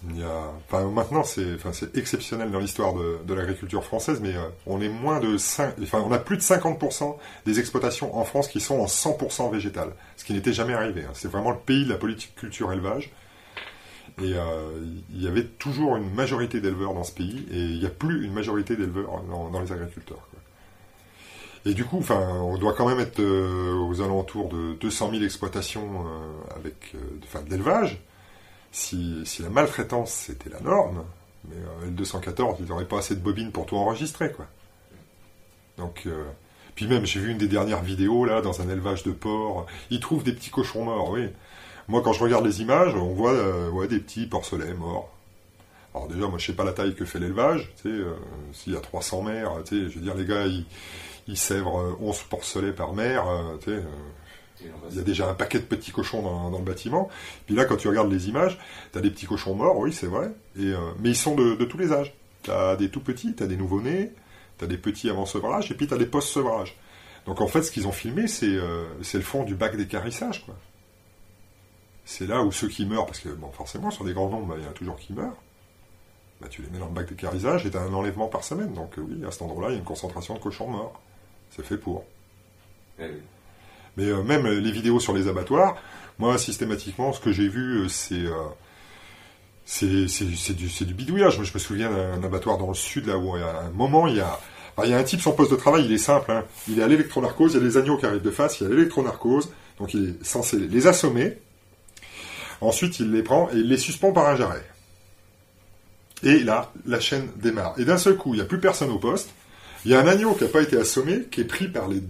Maintenant, c'est, exceptionnel dans l'histoire de, l'agriculture française, mais euh, on est moins de 5, enfin, on a plus de 50% des exploitations en France qui sont en 100% végétales, ce qui n'était jamais arrivé. hein. C'est vraiment le pays de la politique culture élevage. Et euh, il y avait toujours une majorité d'éleveurs dans ce pays, et il n'y a plus une majorité d'éleveurs dans, les agriculteurs. Et du coup, on doit quand même être euh, aux alentours de 200 000 exploitations avec, l'élevage si, la maltraitance c'était la norme, mais euh, L214, ils n'auraient pas assez de bobines pour tout enregistrer, quoi. Donc, euh, puis même, j'ai vu une des dernières vidéos, là, dans un élevage de porcs, ils trouvent des petits cochons morts, oui. Moi, quand je regarde les images, on voit euh, des petits porcelets morts. Alors déjà, moi, je sais pas la taille que fait l'élevage, tu sais, s'il y a 300 mères, tu sais, je veux dire, les gars, ils, sèvrent euh, 11 porcelets par mère, tu il y a déjà un paquet de petits cochons dans, dans le bâtiment. Puis là, quand tu regardes les images, tu as des petits cochons morts, oui, c'est vrai. Et, euh, mais ils sont de, de tous les âges. Tu as des tout petits, tu as des nouveau-nés, tu as des petits avant sevrage, et puis tu as des post-sevrage. Donc en fait, ce qu'ils ont filmé, c'est euh, le fond du bac d'écarissage. C'est là où ceux qui meurent, parce que bon, forcément, sur des grands nombres, bah, il y en a toujours qui meurent. Bah, tu les mets dans le bac d'écarissage et tu as un enlèvement par semaine. Donc euh, oui, à cet endroit-là, il y a une concentration de cochons morts. C'est fait pour. Eh. Mais euh, même euh, les vidéos sur les abattoirs, moi systématiquement, ce que j'ai vu, euh, c'est euh, c'est du, bidouillage. Moi, je me souviens d'un abattoir dans le sud, là où y a un moment, il y a, enfin, il y a un type, son poste de travail, il est simple. hein. Il est à l'électronarcose, il y a les agneaux qui arrivent de face, il y a l'électronarcose, donc il est censé les assommer. Ensuite, il les prend et il les suspend par un jarret. Et là, la chaîne démarre. Et d'un seul coup, il n'y a plus personne au poste. Il y a un agneau qui n'a pas été assommé, qui est pris par les,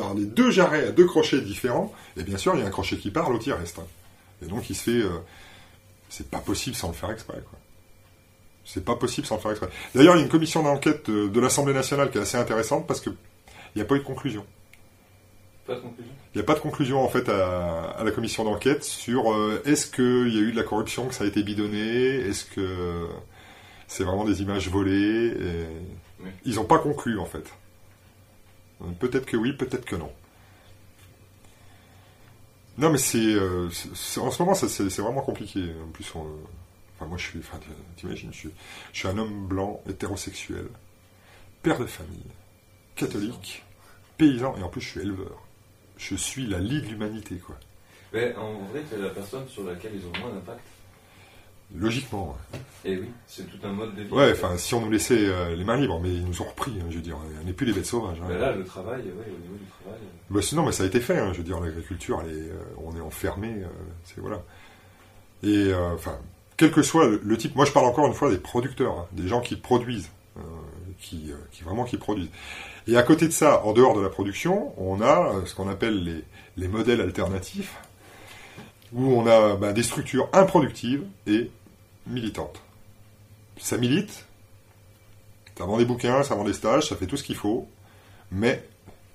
par les deux jarrets à deux crochets différents. Et bien sûr, il y a un crochet qui part, l'autre il reste. Et donc, il se fait. euh, c'est pas possible sans le faire exprès. Quoi. C'est pas possible sans le faire exprès. D'ailleurs, il y a une commission d'enquête de, de l'Assemblée nationale qui est assez intéressante parce qu'il n'y a pas eu de conclusion. Pas de conclusion Il n'y a pas de conclusion en fait à, à la commission d'enquête sur euh, est-ce qu'il y a eu de la corruption, que ça a été bidonné, est-ce que c'est vraiment des images volées. et Oui. Ils n'ont pas conclu en fait. Euh, Peut-être que oui, peut-être que non. Non mais c'est, euh, en ce moment c'est vraiment compliqué. En plus, on- enfin moi je suis, enfin, t'imagines, je suis, je suis un homme blanc hétérosexuel, père de famille, catholique, paysan et en plus je suis éleveur. Je suis la lie de l'humanité quoi. Mais en vrai, c'est la personne sur laquelle ils ont moins d'impact. Logiquement. Et oui, c'est tout un mode de vie. Ouais, enfin, si on nous laissait euh, les mains libres, mais ils nous ont repris, hein, je veux dire, on n'est plus les bêtes sauvages. hein. Ben là, le travail, ouais, au niveau du travail. euh, Bah, sinon, mais ça a été fait. hein, je veux dire, l'agriculture, euh, on est enfermé. euh, c'est voilà. Et enfin, quel que soit le, le type. Moi, je parle encore une fois des producteurs, des gens qui produisent, qui, qui vraiment qui produisent. Et à côté de ça, en dehors de la production, on a ce qu'on appelle les, les modèles alternatifs, où on a bah, des structures improductives et militantes. Ça milite, ça vend des bouquins, ça vend des stages, ça fait tout ce qu'il faut, mais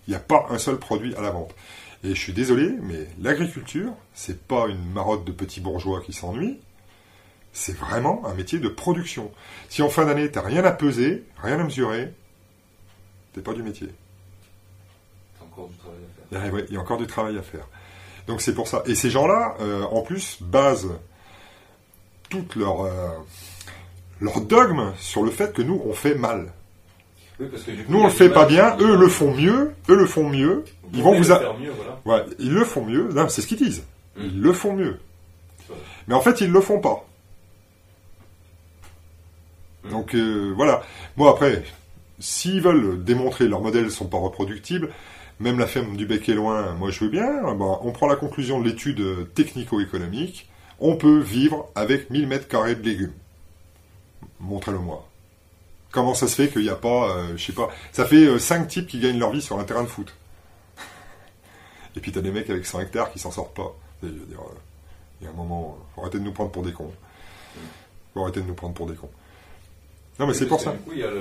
il n'y a pas un seul produit à la vente. Et je suis désolé, mais l'agriculture, c'est pas une marotte de petits bourgeois qui s'ennuient. C'est vraiment un métier de production. Si en fin d'année, t'as rien à peser, rien à mesurer, t'es pas du métier. Il y a encore du travail à faire. Donc c'est pour ça. Et ces gens-là, euh, en plus, basent toute leur, euh, leur dogme sur le fait que nous, on fait mal. Oui, parce que du coup, Nous, on le fait pas bien, eux le font mieux, eux le font mieux, Vous ils vont vous... le A... faire mieux, voilà. Ouais, ils le font mieux, c'est ce qu'ils disent. Ils le font mieux. Mais en fait, ils le font pas. Mm. Donc euh, voilà. Moi après, s'ils veulent démontrer leurs modèles sont pas reproductibles, même la ferme du bec est loin, moi je veux bien. Bon, on prend la conclusion de l'étude technico-économique. On peut vivre avec 1000 mètres carrés de légumes. Montrez-le-moi. Comment ça se fait qu'il n'y a pas, euh, je sais pas, ça fait 5 types qui gagnent leur vie sur un terrain de foot. Et puis t'as des mecs avec 100 hectares qui s'en sortent pas. Euh, il y a un moment, faut arrêter de nous prendre pour des cons. Faut arrêter de nous prendre pour des cons. Non mais c'est pour ça. Du coup, il y a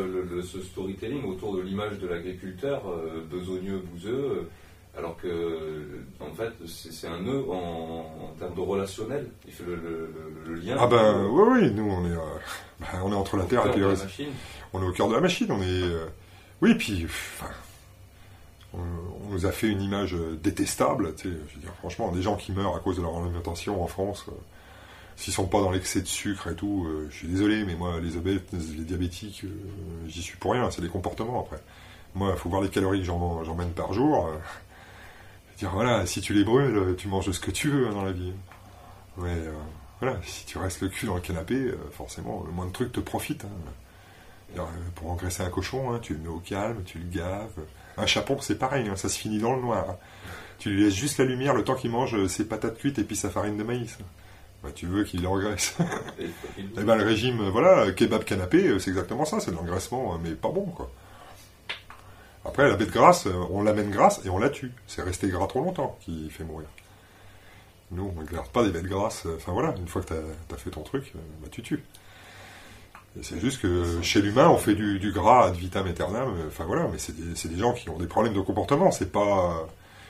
ce storytelling autour de l'image de l'agriculteur, euh, besogneux, bouseux, euh, alors que, en fait, c'est un nœud en, en termes de relationnel. Il fait le, le- le- le lien. Ah ben oui oui, nous on est, euh, ben, on est entre la terre et puis la machine. On est au cœur de la machine. On est, euh, oui puis, enfin, on, on nous a fait une image détestable. Tu sais, je veux dire franchement, des gens qui meurent à cause de leur alimentation en France. euh, S'ils sont pas dans l'excès de sucre et tout, euh, je suis désolé, mais moi, les obèses, les diabétiques, j'y suis pour rien, c'est des comportements après. Moi, il faut voir les calories que j'emmène par jour. Dire, voilà, si tu les brûles, euh, tu manges ce que tu veux hein, dans la vie. Mais euh, voilà, si tu restes le cul dans le canapé, euh, forcément, le moins de trucs te profite. hein. Pour engraisser un cochon, hein, tu le mets au calme, tu le gaves. Un chapon, c'est pareil, ça se finit dans le noir. Tu lui laisses juste la lumière le temps qu'il mange ses patates cuites et puis sa farine de maïs. Bah, tu veux qu'il engraisse. Et- Eh ben, le régime, voilà, kebab canapé, c'est exactement ça, c'est de l'engraissement, mais pas bon, quoi. Après, la bête grasse, euh, on l'amène grasse et on la tue. C'est resté gras trop longtemps qui fait mourir. Nous, on ne garde pas des bêtes grasses. euh, Enfin voilà, une fois que tu as, fait ton truc, euh, bah, tu tues. C'est juste que chez l'humain, on fait du, du gras ad vitam aeternam. Enfin voilà, mais c'est des, gens qui ont des problèmes de comportement. C'est pas,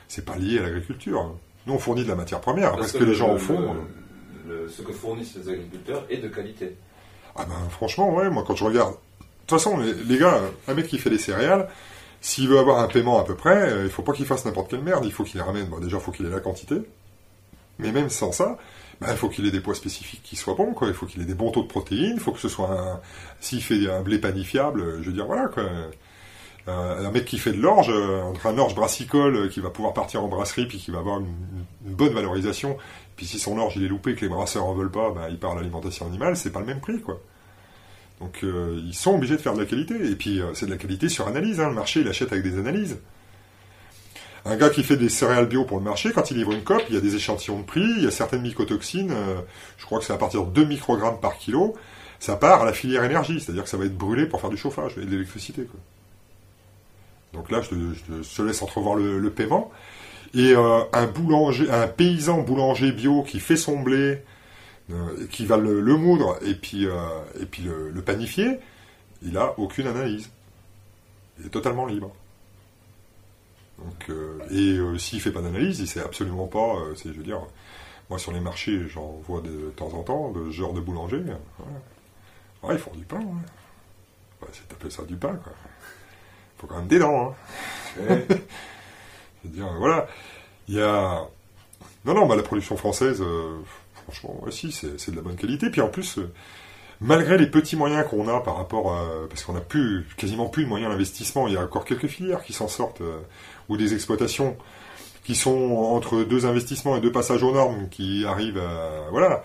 c'est pas lié à l'agriculture. hein. Nous, on fournit de la matière première. Parce ce que les le- gens en font. le- le- ce que fournissent les agriculteurs est de qualité. Ah ben franchement, ouais, moi quand je regarde. De toute façon, les, les gars, un mec qui fait des céréales, s'il veut avoir un paiement à peu près, euh, il faut pas qu'il fasse n'importe quelle merde, il faut qu'il ramène. Bon, déjà, il faut qu'il ait la quantité. Mais même sans ça, ben, il faut qu'il ait des poids spécifiques qui soient bons, quoi. Il faut qu'il ait des bons taux de protéines, il faut que ce soit un. S'il fait un blé panifiable, euh, je veux dire, voilà, quoi. Euh, un mec qui fait de l'orge, entre un orge brassicole qui va pouvoir partir en brasserie puis qui va avoir une, une bonne valorisation, puis si son orge il est loupé que les brasseurs en veulent pas, ben, il part à l'alimentation animale, c'est pas le même prix, quoi. Donc euh, ils sont obligés de faire de la qualité. Et puis euh, c'est de la qualité sur analyse. hein. Le marché il achète avec des analyses. Un gars qui fait des céréales bio pour le marché, quand il livre une COP, il y a des échantillons de prix, il y a certaines mycotoxines, euh, je crois que c'est à partir de 2 microgrammes par kilo, ça part à la filière énergie, c'est-à-dire que ça va être brûlé pour faire du chauffage et de l'électricité. Donc là, je te, laisse entrevoir le, paiement. Et un boulanger, un paysan boulanger bio qui fait son blé, qui va le, le moudre et puis, euh, et puis le, le panifier, il a aucune analyse. Il est totalement libre. Donc, euh, et euh, s'il fait pas d'analyse, il sait absolument pas. euh, je veux dire, moi sur les marchés, j'en vois de, temps en temps de ce genre de boulanger. euh, voilà. Ouais, ils font du pain. Ouais. Ouais, c'est taper ça du pain, quoi. Faut quand même des dents. Hein. Je veux dire, voilà. Il y a. Non, non, bah, la production française, euh, franchement, ouais, si, c'est de la bonne qualité. Puis en plus, euh, malgré les petits moyens qu'on a par rapport à. Parce qu'on a plus, quasiment plus de moyens d'investissement, il y a encore quelques filières qui s'en sortent, euh, ou des exploitations qui sont entre deux investissements et deux passages aux normes, qui arrivent à. Voilà.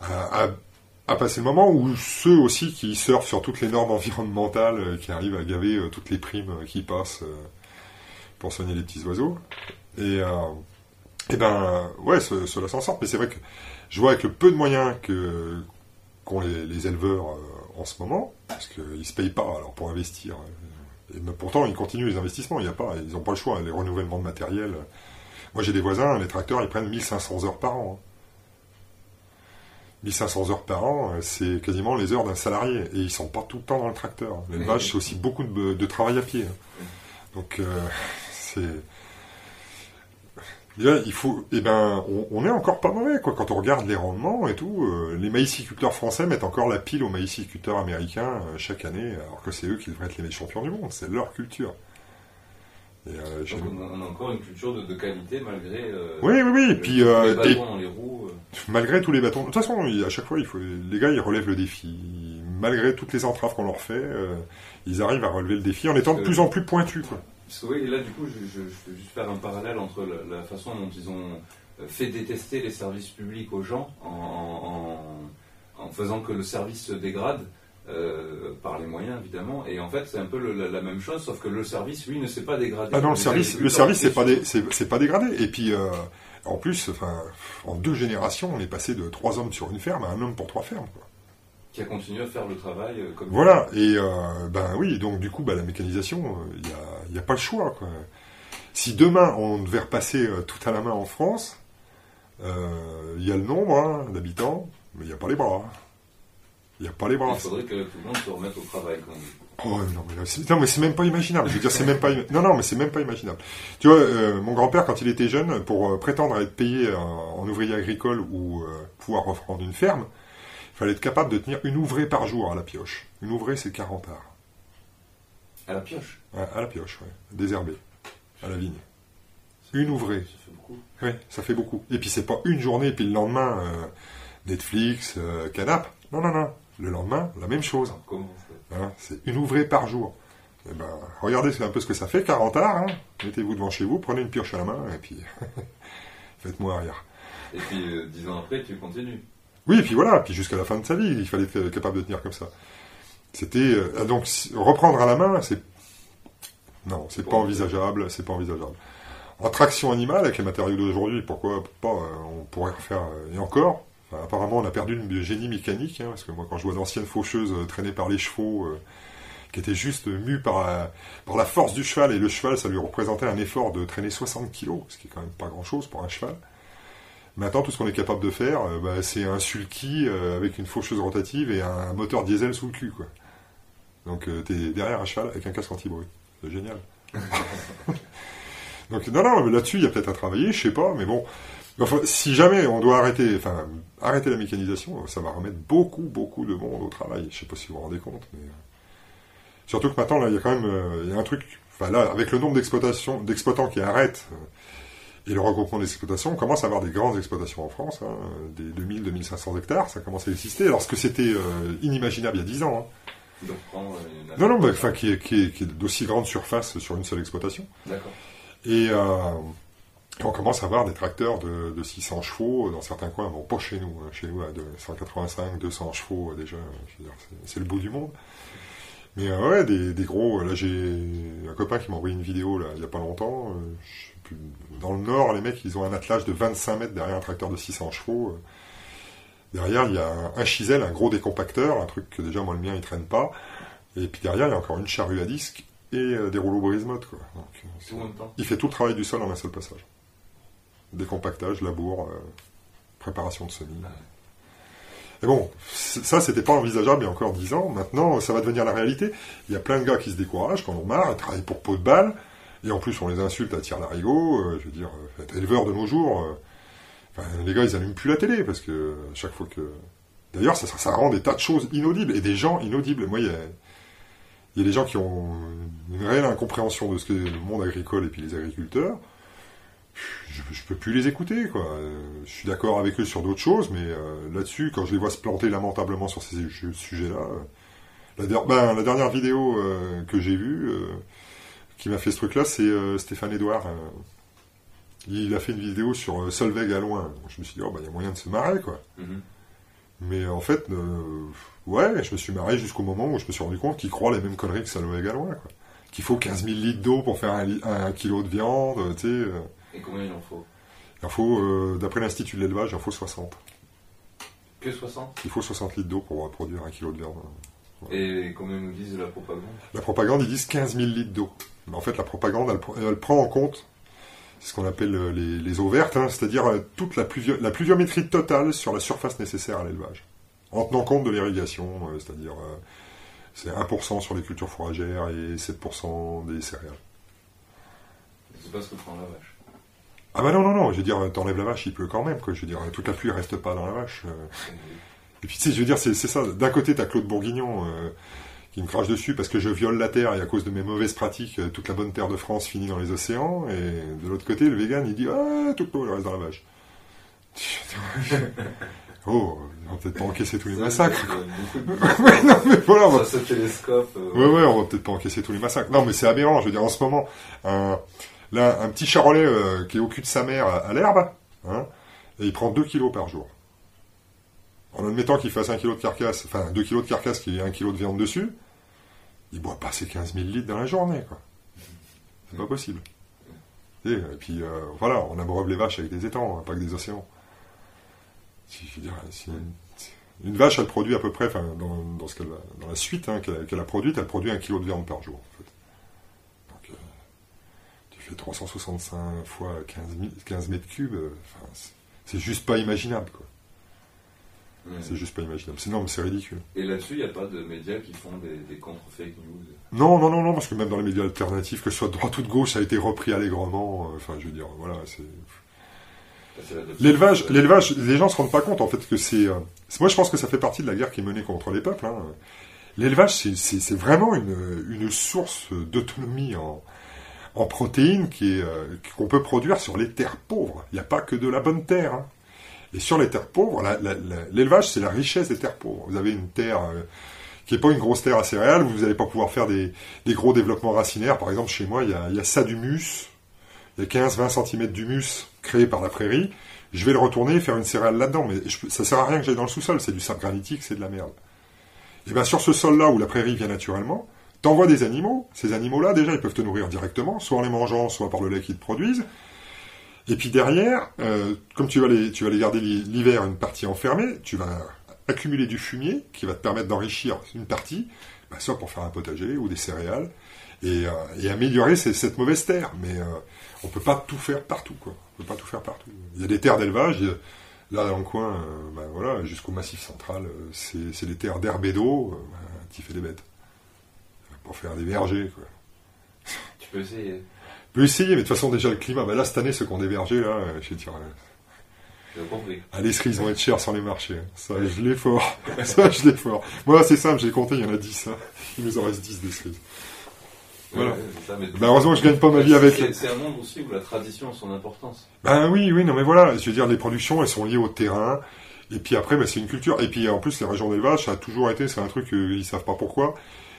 à, passer le moment, ou ceux aussi qui surfent sur toutes les normes environnementales, euh, qui arrivent à gaver toutes les primes qui passent pour soigner les petits oiseaux. Et, et ben, ouais, cela s'en sort. Mais c'est vrai que je vois avec le peu de moyens que qu'ont les, éleveurs en ce moment, parce qu'ils se payent pas alors pour investir. Et, pourtant, ils continuent les investissements. Il y a pas, ils n'ont pas le choix. Les renouvellements de matériel. Moi, j'ai des voisins, les tracteurs, ils prennent 1500 heures par an. 1500 heures par an, c'est quasiment les heures d'un salarié. Et ils sont pas tout le temps dans le tracteur. L'élevage, c'est aussi beaucoup de, travail à pied. Donc, euh, c'est il faut, eh ben, on, est encore pas mauvais, quoi. Quand on regarde les rendements et tout, euh, les maïsiculteurs français mettent encore la pile aux maïsiculteurs américains euh, chaque année, alors que c'est eux qui devraient être les champions du monde. C'est leur culture. Et, euh, on a encore une culture de, qualité malgré. oui, oui, oui. puis, les bâtons dans les roues. Malgré tous les bâtons. De toute façon, à chaque fois, il faut, les gars, ils relèvent le défi. Malgré toutes les entraves qu'on leur fait, ils arrivent à relever le défi en étant de plus en plus pointus, quoi. Parce que oui, là, du coup, je, je, juste faire un parallèle entre la, façon dont ils ont euh, fait détester les services publics aux gens en, faisant que le service se dégrade. Euh, par les moyens évidemment. Et en fait c'est un peu la, même chose sauf que le service lui ne s'est pas dégradé. Ah non le service le service c'est pas c'est pas dégradé. Et puis euh, en plus enfin en deux générations on est passé de trois hommes sur une ferme à un homme pour trois fermes quoi. Qui a continué à faire le travail euh, comme Voilà, et euh, ben oui, donc du coup, ben, la mécanisation, il euh, n'y a, a, pas le choix. Quoi. Si demain on devait repasser tout à la main en France, il y a le nombre hein, d'habitants, mais il n'y a pas les bras. Il n'y a pas les bras. Il faudrait que tout le monde se remette au travail. Quand même. Oh, non, mais c'est, non, mais c'est même pas imaginable. Je veux dire, c'est même pas, non, non, mais c'est même pas imaginable. Tu vois, mon grand-père, quand il était jeune, pour prétendre à être payé en, ouvrier agricole ou pouvoir reprendre une ferme, fallait être capable de tenir une ouvrée par jour à la pioche. Une ouvrée, c'est 40 arts. À la pioche À la pioche, oui. Désherbé. À la vigne. Une ouvrée. Ça fait beaucoup. Oui, ça fait beaucoup. Et puis c'est pas une journée, puis le lendemain, euh, Netflix, euh, Canap. Non, non, non. Le lendemain, la même chose. Comment hein, C'est une ouvrée par jour. Eh ben, regardez un peu ce que ça fait, 40 arts. Hein. Mettez-vous devant chez vous, prenez une pioche à la main, et puis faites-moi arrière. Et puis, euh, dix ans après, tu continues. Oui, et puis voilà, puis jusqu'à la fin de sa vie, il fallait être capable de tenir comme ça. C'était euh, donc reprendre à la main, c'est non, c'est pas envisageable, c'est pas envisageable. En traction animale avec les matériaux d'aujourd'hui, pourquoi pas euh, On pourrait refaire euh, et encore. apparemment, on a perdu le génie mécanique, hein, parce que moi, quand je vois d'anciennes faucheuses traînées par les chevaux, qui étaient juste mues par, par la force du cheval, et le cheval, ça lui représentait un effort de traîner 60 kg, ce qui est quand même pas grand-chose pour un cheval. Maintenant, tout ce qu'on est capable de faire, bah, c'est un sulky avec une faucheuse rotative et un moteur diesel sous le cul. Quoi. Donc, euh, tu es derrière un cheval avec un casque anti-bruit. C'est génial. Donc, non, non, là-dessus, il y a peut-être à travailler, je sais pas, mais bon. si jamais on doit arrêter, enfin, arrêter la mécanisation, ça va remettre beaucoup, beaucoup de monde au travail. Je sais pas si vous vous rendez compte, mais. Surtout que maintenant, là, il y a quand même il y a un truc. Enfin, là, avec le nombre d'exploitations, d'exploitants qui arrêtent et le regroupement des exploitations, on commence à avoir des grandes exploitations en France, hein, des 2000-2500 hectares, ça commence à exister, alors que c'était euh, inimaginable il y a 10 ans. Hein. Euh, non, non, mais, enfin, qui est, qui, est, d'aussi grande surface sur une seule exploitation. D'accord. Et euh, on commence à avoir des tracteurs de, de, 600 chevaux dans certains coins, bon, pas chez nous, hein, chez nous à 185, 200 chevaux déjà, c'est le bout du monde. Mais ouais, des, des, gros. Là, j'ai un copain qui m'a envoyé une vidéo là, il n'y a pas longtemps dans le nord, les mecs, ils ont un attelage de 25 mètres derrière un tracteur de 600 chevaux. Derrière, il y a un, chisel, un gros décompacteur, un truc que déjà, moi, le mien, il traîne pas. Et puis derrière, il y a encore une charrue à disque et euh, des rouleaux brise-motte. il fait tout le travail du sol en un seul passage. Décompactage, labour, euh, préparation de semis. Et bon, ça, c'était pas envisageable il y a encore 10 ans. Maintenant, ça va devenir la réalité. Il y a plein de gars qui se découragent, quand on marre, ils travaillent pour peau de balle. Et en plus, on les insulte à tir larigot. Euh, je veux dire, euh, être éleveur de nos jours, euh, les gars, ils allument plus la télé parce que chaque fois que. D'ailleurs, ça, rend des tas de choses inaudibles et des gens inaudibles. Moi, il y a, des gens qui ont une réelle incompréhension de ce qu'est le monde agricole et puis les agriculteurs. Je, je peux plus les écouter, quoi. Je suis d'accord avec eux sur d'autres choses, mais là-dessus, quand je les vois se planter lamentablement sur ces sujets-là, la, ben, la, dernière vidéo que j'ai vue qui m'a fait ce truc-là, c'est euh, Stéphane Edouard. Il a fait une vidéo sur euh, Solveig à loin. je me suis dit, oh, bah, il y a moyen de se marrer, quoi. Mm-hmm. Mais en fait, euh, ouais, je me suis marré jusqu'au moment où je me suis rendu compte qu'ils croient les mêmes conneries que Salomé Galois, quoi. Qu'il faut 15 000 litres d'eau pour faire un, kilo de viande, tu sais. euh. Et combien il en faut? Il en faut, d'après l'Institut de l'élevage, il en faut 60. Que 60 Il faut 60 litres d'eau pour produire un kilo de viande. Et combien nous disent de la propagande? La propagande, ils disent 15 000 litres d'eau. Mais en fait, la propagande, elle, pr- elle prend en compte ce qu'on appelle euh, les, les eaux vertes, hein, c'est-à-dire euh, toute la, pluvio- la pluviométrie totale sur la surface nécessaire à l'élevage. En tenant compte de l'irrigation, euh, c'est-à-dire euh, c'est 1% sur les cultures fourragères et 7% des céréales. C'est pas ce que prend la vache. Ah bah non, non, non, je veux dire, t'enlèves la vache, il pleut quand même, quoi. Je veux dire, toute la pluie reste pas dans la vache. euh. Et puis, tu sais, je veux dire, c'est c'est ça. D'un côté, t'as Claude Bourguignon qui me crache dessus parce que je viole la terre et à cause de mes mauvaises pratiques, euh, toute la bonne terre de France finit dans les océans. Et de l'autre côté, le vegan, il dit Ah, l'eau, elle reste dans la vache. oh, on va peut-être pas encaisser tous les Ça, massacres. Ouais, non, mais voilà, on va se télescope. euh, Ouais, ouais, on va peut-être pas encaisser tous les massacres. Non, mais c'est aberrant. Je veux dire, en ce moment, un, là, un petit charolais euh, qui est au cul de sa mère à, l'herbe, hein, et il prend 2 kilos par jour. En admettant qu'il fasse 1 kilo de carcasse, enfin 2 kilos de carcasse qui ait 1 kilo de viande dessus, il boit pas ses 15 000 litres dans la journée, quoi. C'est pas possible. Et, et puis, euh, voilà, on abreuve les vaches avec des étangs, hein, pas que des océans. Une, vache, elle produit à peu près, dans, la suite hein, qu'elle a- produite, elle produit un kilo de viande par jour. En fait. Donc, euh, tu fais 365 fois 15, 000 15 mètres cubes, euh, c'est juste pas imaginable. Quoi. Ouais. C'est juste pas imaginable. C'est, non, mais c'est ridicule. Et là-dessus, il n'y a pas de médias qui font des, des contre-fake news. Non, non, non, non, parce que même dans les médias alternatifs, que ce soit de droite ou de gauche, ça a été repris allègrement. euh, Enfin, je veux dire, voilà, c'est. L'élevage, l'élevage, les gens se rendent pas compte en fait que c'est. euh, c'est- moi, je pense que ça fait partie de la guerre qui est menée contre les peuples. hein. L'élevage, c'est, vraiment une, une source d'autonomie en, en protéines qui est, euh, qu'on peut produire sur les terres pauvres. Il n'y a pas que de la bonne terre. hein. Et sur les terres pauvres, l'élevage, c'est la richesse des terres pauvres. Vous avez une terre euh, qui n'est pas une grosse terre à céréales, vous n'allez pas pouvoir faire des, gros développements racinaires. Par exemple, chez moi, il y a, y a ça d'humus. Il y a 15-20 cm d'humus créé par la prairie. Je vais le retourner et faire une céréale là-dedans. Mais je, ça sert à rien que j'aille dans le sous-sol. C'est du sable granitique, c'est de la merde. Et bien sur ce sol-là où la prairie vient naturellement, t'envoies des animaux. Ces animaux-là, déjà, ils peuvent te nourrir directement, soit en les mangeant, soit par le lait qu'ils te produisent. Et puis derrière, euh, comme tu vas, les, tu vas garder l'hi- l'hiver une partie enfermée, tu vas accumuler du fumier qui va te permettre d'enrichir une partie, bah, soit pour faire un potager ou des céréales, et, euh, améliorer cette mauvaise terre. Mais euh, on peut pas tout faire partout, quoi. On peut pas tout faire partout. Il y a des terres d'élevage, là dans le coin, ben, voilà, jusqu'au massif central, c'est des terres d'herbe et d'eau, ben, qui fait des bêtes. Pour faire des vergers, quoi. Tu peux essayer. Peut essayer, mais de toute façon, déjà, le climat, ben là, cette année, ceux qui ont là, euh, je vais dire, euh, J'ai compris. ah, les cerises vont être chères sur les marchés. hein. Ça, je l'ai fort. Ça, je l'ai fort. Moi, c'est simple, j'ai compté, il y en a 10. hein. Il nous en reste 10 des cerises. Voilà. Ça, mais- Ben, heureusement que je gagne pas ma vie avec. C'est c'est un monde aussi où la tradition a son importance. Ben oui, oui, non, mais voilà. Je veux dire, les productions, elles sont liées au terrain. Et puis après, ben, c'est une culture. Et puis en plus, les régions d'élevage, ça a toujours été, c'est un truc, euh, ils savent pas pourquoi.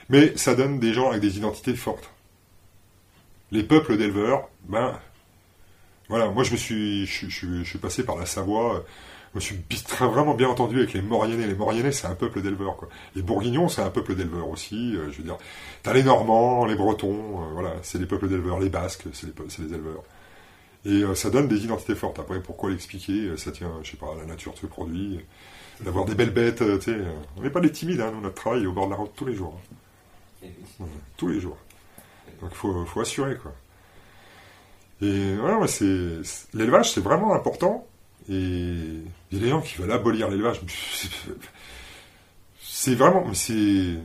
Mais ça donne des gens avec des identités fortes. Les peuples d'éleveurs, ben, voilà, moi je me suis, je, suis- je suis- je suis passé par la Savoie, euh, je me suis très- vraiment bien entendu avec les Mauriennais. Les Mauriennais, c'est un peuple d'éleveurs, quoi. Les Bourguignons, c'est un peuple d'éleveurs aussi. euh, je veux dire, t'as les Normands, les Bretons, euh, voilà, c'est des peuples d'éleveurs. Les Basques, c'est les, les éleveurs. Et euh, ça donne des identités fortes. Après, pourquoi l'expliquer Ça tient, je sais pas, à la nature de ce produit, d'avoir des belles bêtes, tu sais. On n'est pas des timides, hein, nous, notre travail est au bord de la route tous les jours. hein. Tous les jours. Donc il faut, faut assurer, quoi. Et ouais, c'est, l'élevage, c'est vraiment important. Et il y a des gens qui veulent abolir l'élevage. C'est vraiment, mais c'est,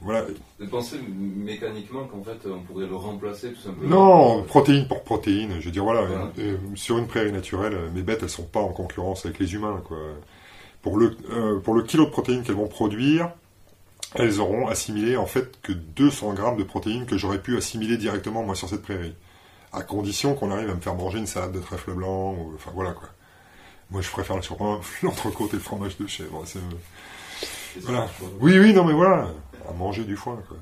voilà. De penser mécaniquement qu'en fait on pourrait le remplacer tout simplement. Non, protéine pour protéine. Je veux dire, voilà, Voilà. euh, sur une prairie naturelle, mes bêtes, elles sont pas en concurrence avec les humains, quoi. Pour le, euh, pour le kilo de protéines qu'elles vont produire, elles auront assimilé en fait que 200 grammes de protéines que j'aurais pu assimiler directement moi sur cette prairie, à condition qu'on arrive à me faire manger une salade de trèfle blanc, ou, enfin voilà quoi. Moi je préfère sur l'entrecôte et le fromage de chèvre. ça, Voilà. Oui, oui, non mais voilà, à manger du foin quoi.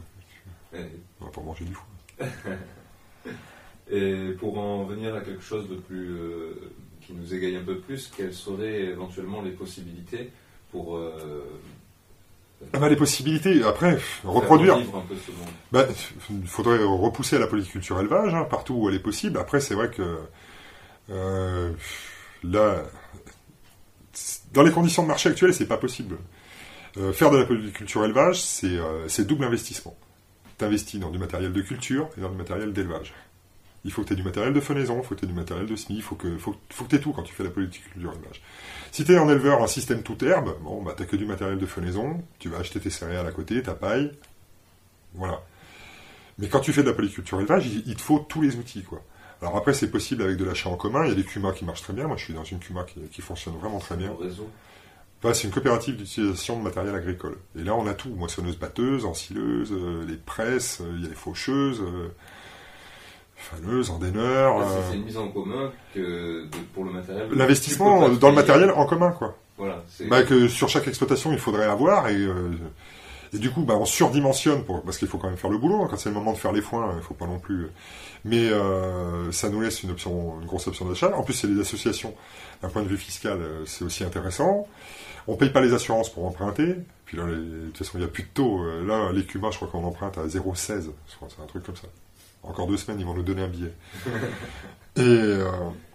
On va pas manger du foin. Et pour en venir à quelque chose de plus euh, qui nous égaye un peu plus, quelles seraient éventuellement les possibilités pour. euh, Ah bah, les possibilités, après, reproduire. Bah, il faudrait repousser à la polyculture élevage, hein, partout où elle est possible. Après, c'est vrai que euh, là, dans les conditions de marché actuelles, c'est pas possible. Euh, faire de la polyculture élevage, c'est euh, c'est double investissement. Tu investis dans du matériel de culture et dans du matériel d'élevage. Il faut que tu aies du matériel de fenaison, il faut que tu aies du matériel de semis, il faut que, faut, faut que tu aies tout quand tu fais la polyculture élevage. Si tu es en éleveur, un système toute herbe, bon, bah, tu que du matériel de fenaison, tu vas acheter tes céréales à côté, ta paille, voilà. Mais quand tu fais de la polyculture élevage, il, il te faut tous les outils, quoi. Alors après, c'est possible avec de l'achat en commun. Il y a des CUMA qui marchent très bien. Moi, je suis dans une CUMA qui, qui fonctionne vraiment très bien. Enfin, c'est une coopérative d'utilisation de matériel agricole. Et là, on a tout. Moissonneuse, batteuse, ensileuse, euh, les presses, euh, il y a les faucheuses, euh, faneuses, endéneurs. Là, euh, c'est- une mise en commun que de- pour le matériel. L'investissement dans le matériel en commun, quoi. Voilà. Bah, que sur chaque exploitation, il faudrait avoir et, euh, et du coup, bah, on surdimensionne pour, parce qu'il faut quand même faire le boulot. hein. Quand c'est le moment de faire les foins, il faut pas non plus. Mais euh, ça nous laisse une option, une grosse option d'achat. En plus, c'est les associations. D'un point de vue fiscal, euh, c'est aussi intéressant. On paye pas les assurances pour emprunter. Puis là, les- de toute façon, il n'y a plus de taux. Là, les CUMA, je crois qu'on emprunte à 0,16. Je crois que c'est un truc comme ça. Encore deux semaines, ils vont nous donner un billet. Et euh,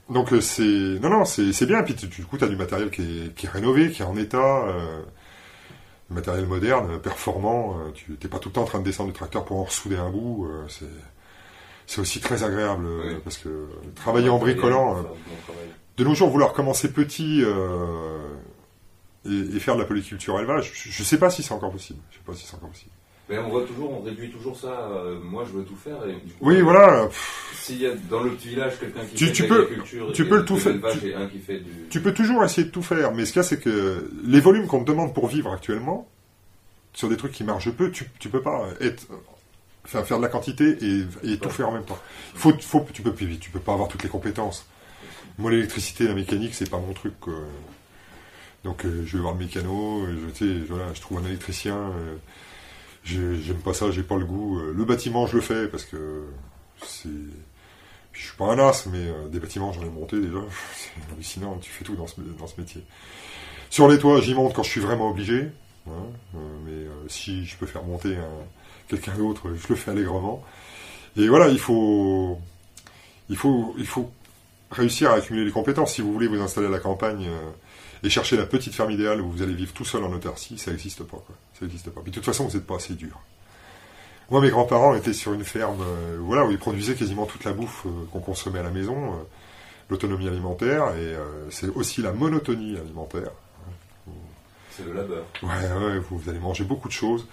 donc euh, c'est non non c'est bien. Puis tu- du coup, tu as du matériel qui est, qui est rénové, qui est en état. euh, matériel moderne, performant. euh, tu t'es pas tout le temps en train de descendre du tracteur pour en ressouder un bout. c'est c'est aussi très agréable Oui. parce que travailler en bricolant. du de nos jours, vouloir commencer petit et, et faire de la polyculture élevage, je, je sais pas si c'est encore possible. Je sais pas si c'est encore possible. Mais on voit toujours, on réduit toujours ça. euh, moi, je veux tout faire. Et du coup, Oui, voilà. pff, S'il y a dans le petit village quelqu'un qui Tu- fait tu de peux- tu peux le tout faire- tu- et un qui fait du. Tu peux toujours essayer de tout faire, mais ce qu'il y a, c'est que les volumes qu'on te demande pour vivre actuellement, sur des trucs qui marchent peu, tu, tu peux pas être, enfin, faire de la quantité et, et tout faire en même temps. Faut, faut, tu peux, tu peux pas avoir toutes les compétences. Moi, l'électricité, la mécanique, c'est pas mon truc. quoi. Donc, euh, je vais voir le mécano, euh, je, voilà, je trouve un électricien. euh, J'aime pas ça, j'ai pas le goût. Euh, Le bâtiment, je le fais parce que c'est. Je suis pas un as, mais euh, des bâtiments, j'en ai monté déjà. C'est hallucinant, tu fais tout dans ce, dans ce métier. Sur les toits, j'y monte quand je suis vraiment obligé. hein, euh, mais si je peux faire monter un- quelqu'un d'autre, je le fais allègrement. Et voilà, il faut, il faut, il faut réussir à accumuler les compétences. Si vous voulez vous installer à la campagne et chercher la petite ferme idéale où vous allez vivre tout seul en autarcie, ça n'existe pas. Quoi. Ça n'existe pas. Puis de toute façon, vous n'êtes pas assez dur. Moi, mes grands-parents étaient sur une ferme euh, voilà, où ils produisaient quasiment toute la bouffe euh, qu'on consommait à la maison, euh, l'autonomie alimentaire, et c'est aussi la monotonie alimentaire. C'est le labeur. Ouais, ouais, vous, vous allez manger beaucoup de choses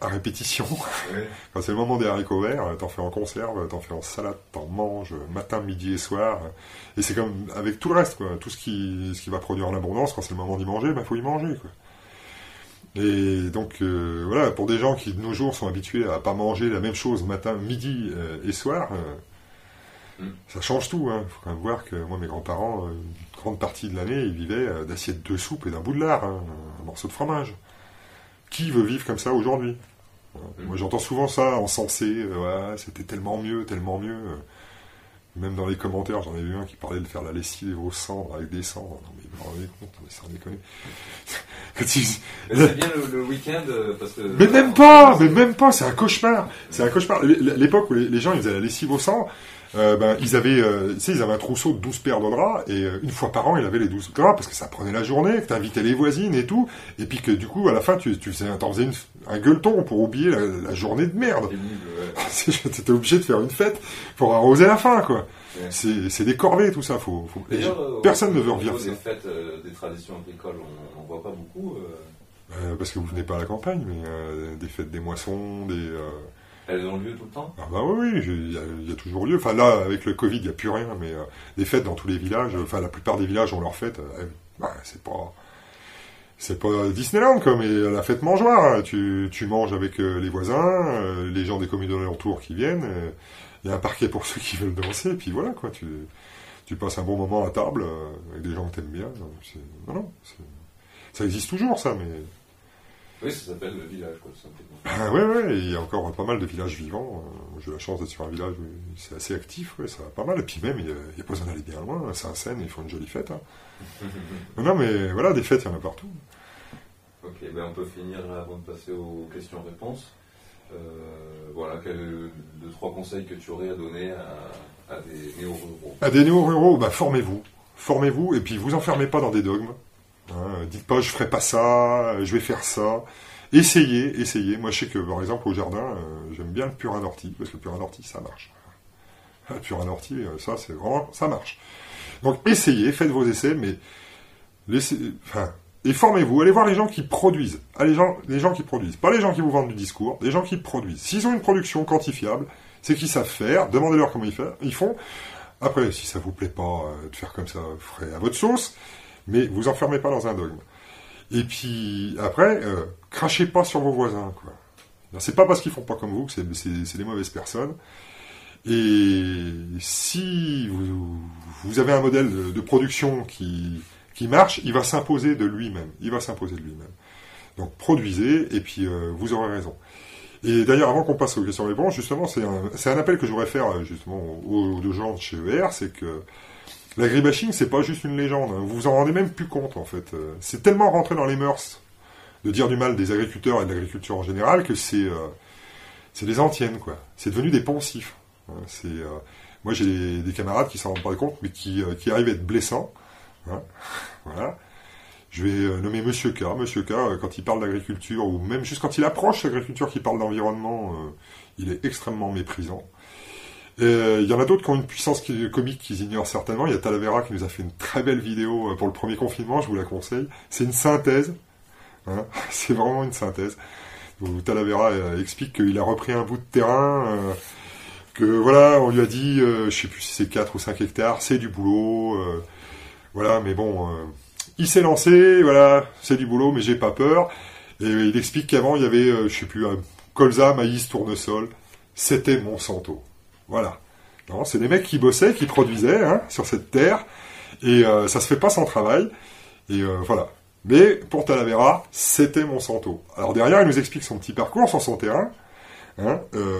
à répétition. Ouais. Quand c'est le moment des haricots verts, euh, t'en fais en conserve, t'en fais en salade, t'en manges euh, matin, midi et soir. euh, Et c'est comme avec tout le reste, quoi. Tout ce qui, ce qui va produire en abondance, quand c'est le moment d'y manger, il faut y manger, quoi. Et donc, euh, voilà, pour des gens qui de nos jours sont habitués à pas manger la même chose matin, midi euh, et soir, euh, Mm. ça change tout. Il faut quand même voir que moi, mes grands-parents, euh, une grande partie de l'année, ils vivaient euh, d'assiettes de soupe et d'un bout de lard, hein, un morceau de fromage. Qui veut vivre comme ça aujourd'hui. Moi, j'entends souvent ça encensé. euh, ouais, c'était tellement mieux, tellement mieux. Même dans les commentaires, j'en ai vu un qui parlait de faire la lessive aux cendres avec des cendres. Non, mais vous vous rendez compte, mais sans déconner. C'est bien le, le week-end euh, parce que. Mais même pas, mais même pas, c'est un cauchemar. C'est un cauchemar. L'époque où les, les gens ils faisaient la lessive au sang, euh, ben, ils avaient, euh, tu sais, ils avaient un trousseau de 12 paires de draps, et euh, une fois par an, ils avaient les 12 draps, parce que ça prenait la journée, que t'invitais les voisines et tout, et puis que du coup, à la fin, tu, tu faisais, t'en faisais une- un gueuleton pour oublier la, la journée de merde. T'étais obligé de faire une fête pour arroser la fin, quoi. Ouais. C'est des corvées, tout ça. Faut, faut... personne ne veut revivre ça. Des fêtes, des traditions agricoles, on n'en voit pas beaucoup. euh, Euh, parce que vous venez pas à la campagne, mais euh, des fêtes des moissons, des... euh, elles ont lieu tout le temps? Ah bah oui, il y, a- toujours lieu. Enfin là, avec le Covid, il n'y a plus rien, mais euh, des fêtes dans tous les villages, euh, enfin la plupart des villages ont leurs fêtes. euh, bah, c'est pas... C'est pas Disneyland, quoi, mais la fête mangeoire. hein. Tu, tu manges avec euh, les voisins, les gens des communes alentours qui viennent. Il y a un parquet pour ceux qui veulent danser, et puis voilà, quoi. Tu, tu passes un bon moment à table avec des gens que t'aimes bien. Non, non, ça existe toujours, ça, mais Oui, ça s'appelle le village, quoi, simplement. Ah, ouais, ouais, il y a encore pas mal de villages vivants. Euh, J'ai la chance d'être sur un village où c'est assez actif, ouais, ça va pas mal. Et puis même, il n'y a, a pas besoin d'aller bien loin. Saint-Seine, ils font une jolie fête. hein. Non, mais voilà, des fêtes, il y en a partout. Ok, ben on peut finir avant de passer aux questions-réponses. Euh, voilà, quels deux, trois conseils que tu aurais à donner à, à des néo-ruraux? À des néo-ruraux, bah, formez-vous. Formez-vous, et puis vous enfermez pas dans des dogmes. Hein, dites pas, je ferai pas ça, je vais faire ça. Essayez, essayez. Moi, je sais que, par exemple, au jardin, euh, j'aime bien le purin d'ortie, parce que le purin d'ortie, ça marche. Le purin d'ortie, euh, ça, c'est vraiment, ça marche. Donc, essayez, faites vos essais, mais laissez, et formez-vous. Allez voir les gens qui produisent. Allez, les gens, les gens qui produisent. Pas les gens qui vous vendent du discours, les gens qui produisent. S'ils ont une production quantifiable, c'est qu'ils savent faire. Demandez-leur comment ils, font. Après, si ça vous plaît pas euh, de faire comme ça, ferez à votre sauce. Mais vous enfermez pas dans un dogme. Et puis, après, euh, crachez pas sur vos voisins, quoi. C'est pas parce qu'ils font pas comme vous que c'est, des mauvaises personnes. Et si vous, avez un modèle de, production qui, marche, il va s'imposer de lui-même. Il va s'imposer de lui-même. Donc produisez et puis euh, vous aurez raison. Et d'ailleurs, avant qu'on passe aux questions-réponses, justement, c'est un, appel que je voudrais faire euh, justement aux, aux gens de chez ER, c'est que l'agribashing, c'est pas juste une légende. hein. Vous vous en rendez même plus compte, en fait. Euh, C'est tellement rentré dans les mœurs de dire du mal des agriculteurs et de l'agriculture en général que c'est euh, des antiennes, quoi. C'est devenu des poncifs. hein. Euh, moi, j'ai des, des camarades qui s'en rendent pas compte, mais qui, arrivent à être blessants. hein. Voilà. Je vais nommer Monsieur K. Monsieur K, quand il parle d'agriculture, ou même juste quand il approche l'agriculture qui parle d'environnement, il est extrêmement méprisant. Et, euh, Il y en a d'autres qui ont une puissance comique qu'ils ignorent certainement. Il y a Talavera qui nous a fait une très belle vidéo euh, pour le premier confinement, je vous la conseille. C'est une synthèse. hein. C'est vraiment une synthèse. Talavera euh, explique qu'il a repris un bout de terrain, euh, que voilà, on lui a dit, euh, je sais plus si c'est 4 ou 5 hectares, c'est du boulot. euh, voilà, mais bon, euh, il s'est lancé, voilà, c'est du boulot, mais j'ai pas peur. Et il explique qu'avant, il y avait, euh, je sais plus, colza, maïs, tournesol. C'était Monsanto. Voilà. Non, c'est des mecs qui bossaient, qui produisaient hein, sur cette terre, et euh, ça se fait pas sans travail. Et euh, voilà. Mais pour Talavera, c'était Monsanto. Alors derrière, il nous explique son petit parcours sur son terrain. Hein, euh,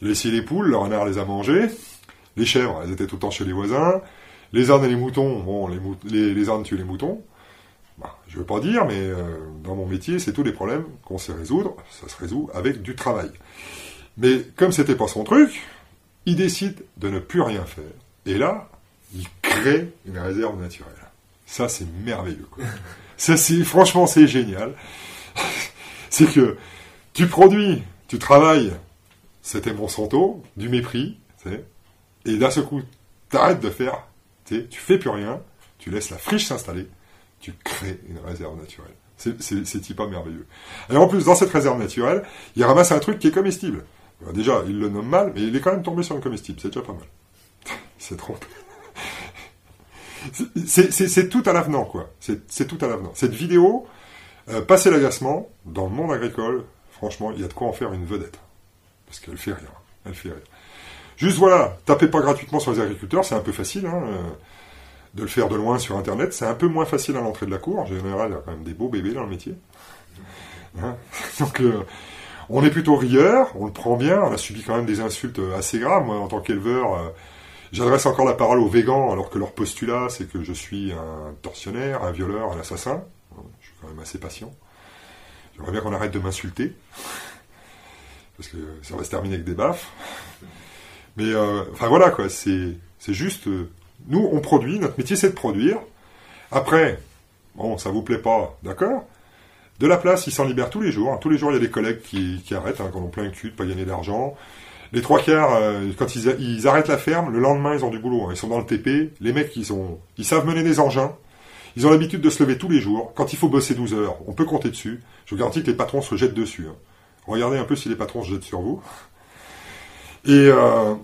les poules, le renard les a mangées. Les chèvres, elles étaient tout le temps chez les voisins. Les ânes et les moutons, bon, les, mou- les, les ânes tuent les moutons. Bah, je veux pas dire, mais euh, dans mon métier, c'est tous les problèmes qu'on sait résoudre. Ça se résout avec du travail. Mais comme c'était pas son truc, il décide de ne plus rien faire. Et là, il crée une réserve naturelle. Ça, c'est merveilleux. Quoi. Ça, c'est franchement, c'est génial. c'est que tu produis, tu travailles. C'était Monsanto, du mépris, et d'un seul coup, t'arrêtes de faire, tu fais plus rien, tu laisses la friche s'installer, tu crées une réserve naturelle. C'est- C'est c'est pas merveilleux. Et en plus, dans cette réserve naturelle, il ramasse un truc qui est comestible. Alors déjà, il le nomme mal, mais il est quand même tombé sur une comestible, c'est déjà pas mal. c'est trop. C'est- tout à l'avenant, quoi. C'est tout à l'avenant. Cette vidéo, euh, passer l'agacement, dans le monde agricole, franchement, il y a de quoi en faire une vedette. Parce qu'elle fait rien. Elle fait rien. Juste voilà, tapez pas gratuitement sur les agriculteurs, c'est un peu facile, hein, euh, de le faire de loin sur Internet. C'est un peu moins facile à l'entrée de la cour. En général, il y a quand même des beaux bébés dans le métier. Hein Donc, euh, on est plutôt rieur, on le prend bien. On a subi quand même des insultes euh, assez graves. Moi, en tant qu'éleveur, euh, j'adresse encore la parole aux végans, alors que leur postulat, c'est que je suis un tortionnaire, un violeur, un assassin. Je suis quand même assez patient. J'aimerais bien qu'on arrête de m'insulter. Parce que ça va se terminer avec des baffes. Mais, euh, enfin voilà, quoi. C'est c'est juste. nous, on produit, notre métier, c'est de produire. Après, bon, ça vous plaît pas, d'accord De la place, ils s'en libèrent tous les jours. hein. Tous les jours, il y a des collègues qui, arrêtent, hein, quand on plein le cul de pas gagner d'argent. Les trois quarts, euh, quand ils arrêtent la ferme, le lendemain, ils ont du boulot. hein. Ils sont dans le TP. Les mecs, ils, ont, ils savent mener des engins. Ils ont l'habitude de se lever tous les jours. Quand il faut bosser 12 heures, on peut compter dessus. Je vous garantis que les patrons se jettent dessus. hein. Regardez un peu si les patrons se jettent sur vous. Et, euh,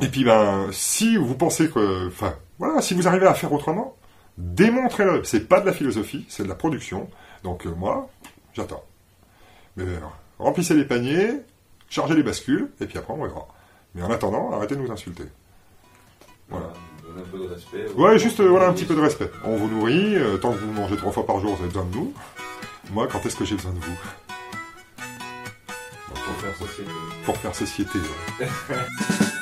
et puis, ben, si vous pensez que, enfin, voilà, si vous arrivez à faire autrement, démontrez-le. C'est pas de la philosophie, c'est de la production. Donc, euh, moi, j'attends. Mais euh, remplissez les paniers, chargez les bascules, et puis après, on verra. Mais en attendant, arrêtez de nous insulter. Voilà. Donne un peu de respect. Ouais, juste, euh, voilà, un petit peu de respect. On vous nourrit, euh, tant que vous mangez trois fois par jour, vous avez besoin de nous. Moi, quand est-ce que j'ai besoin de vous? Pour faire société. Pour faire société. ouais.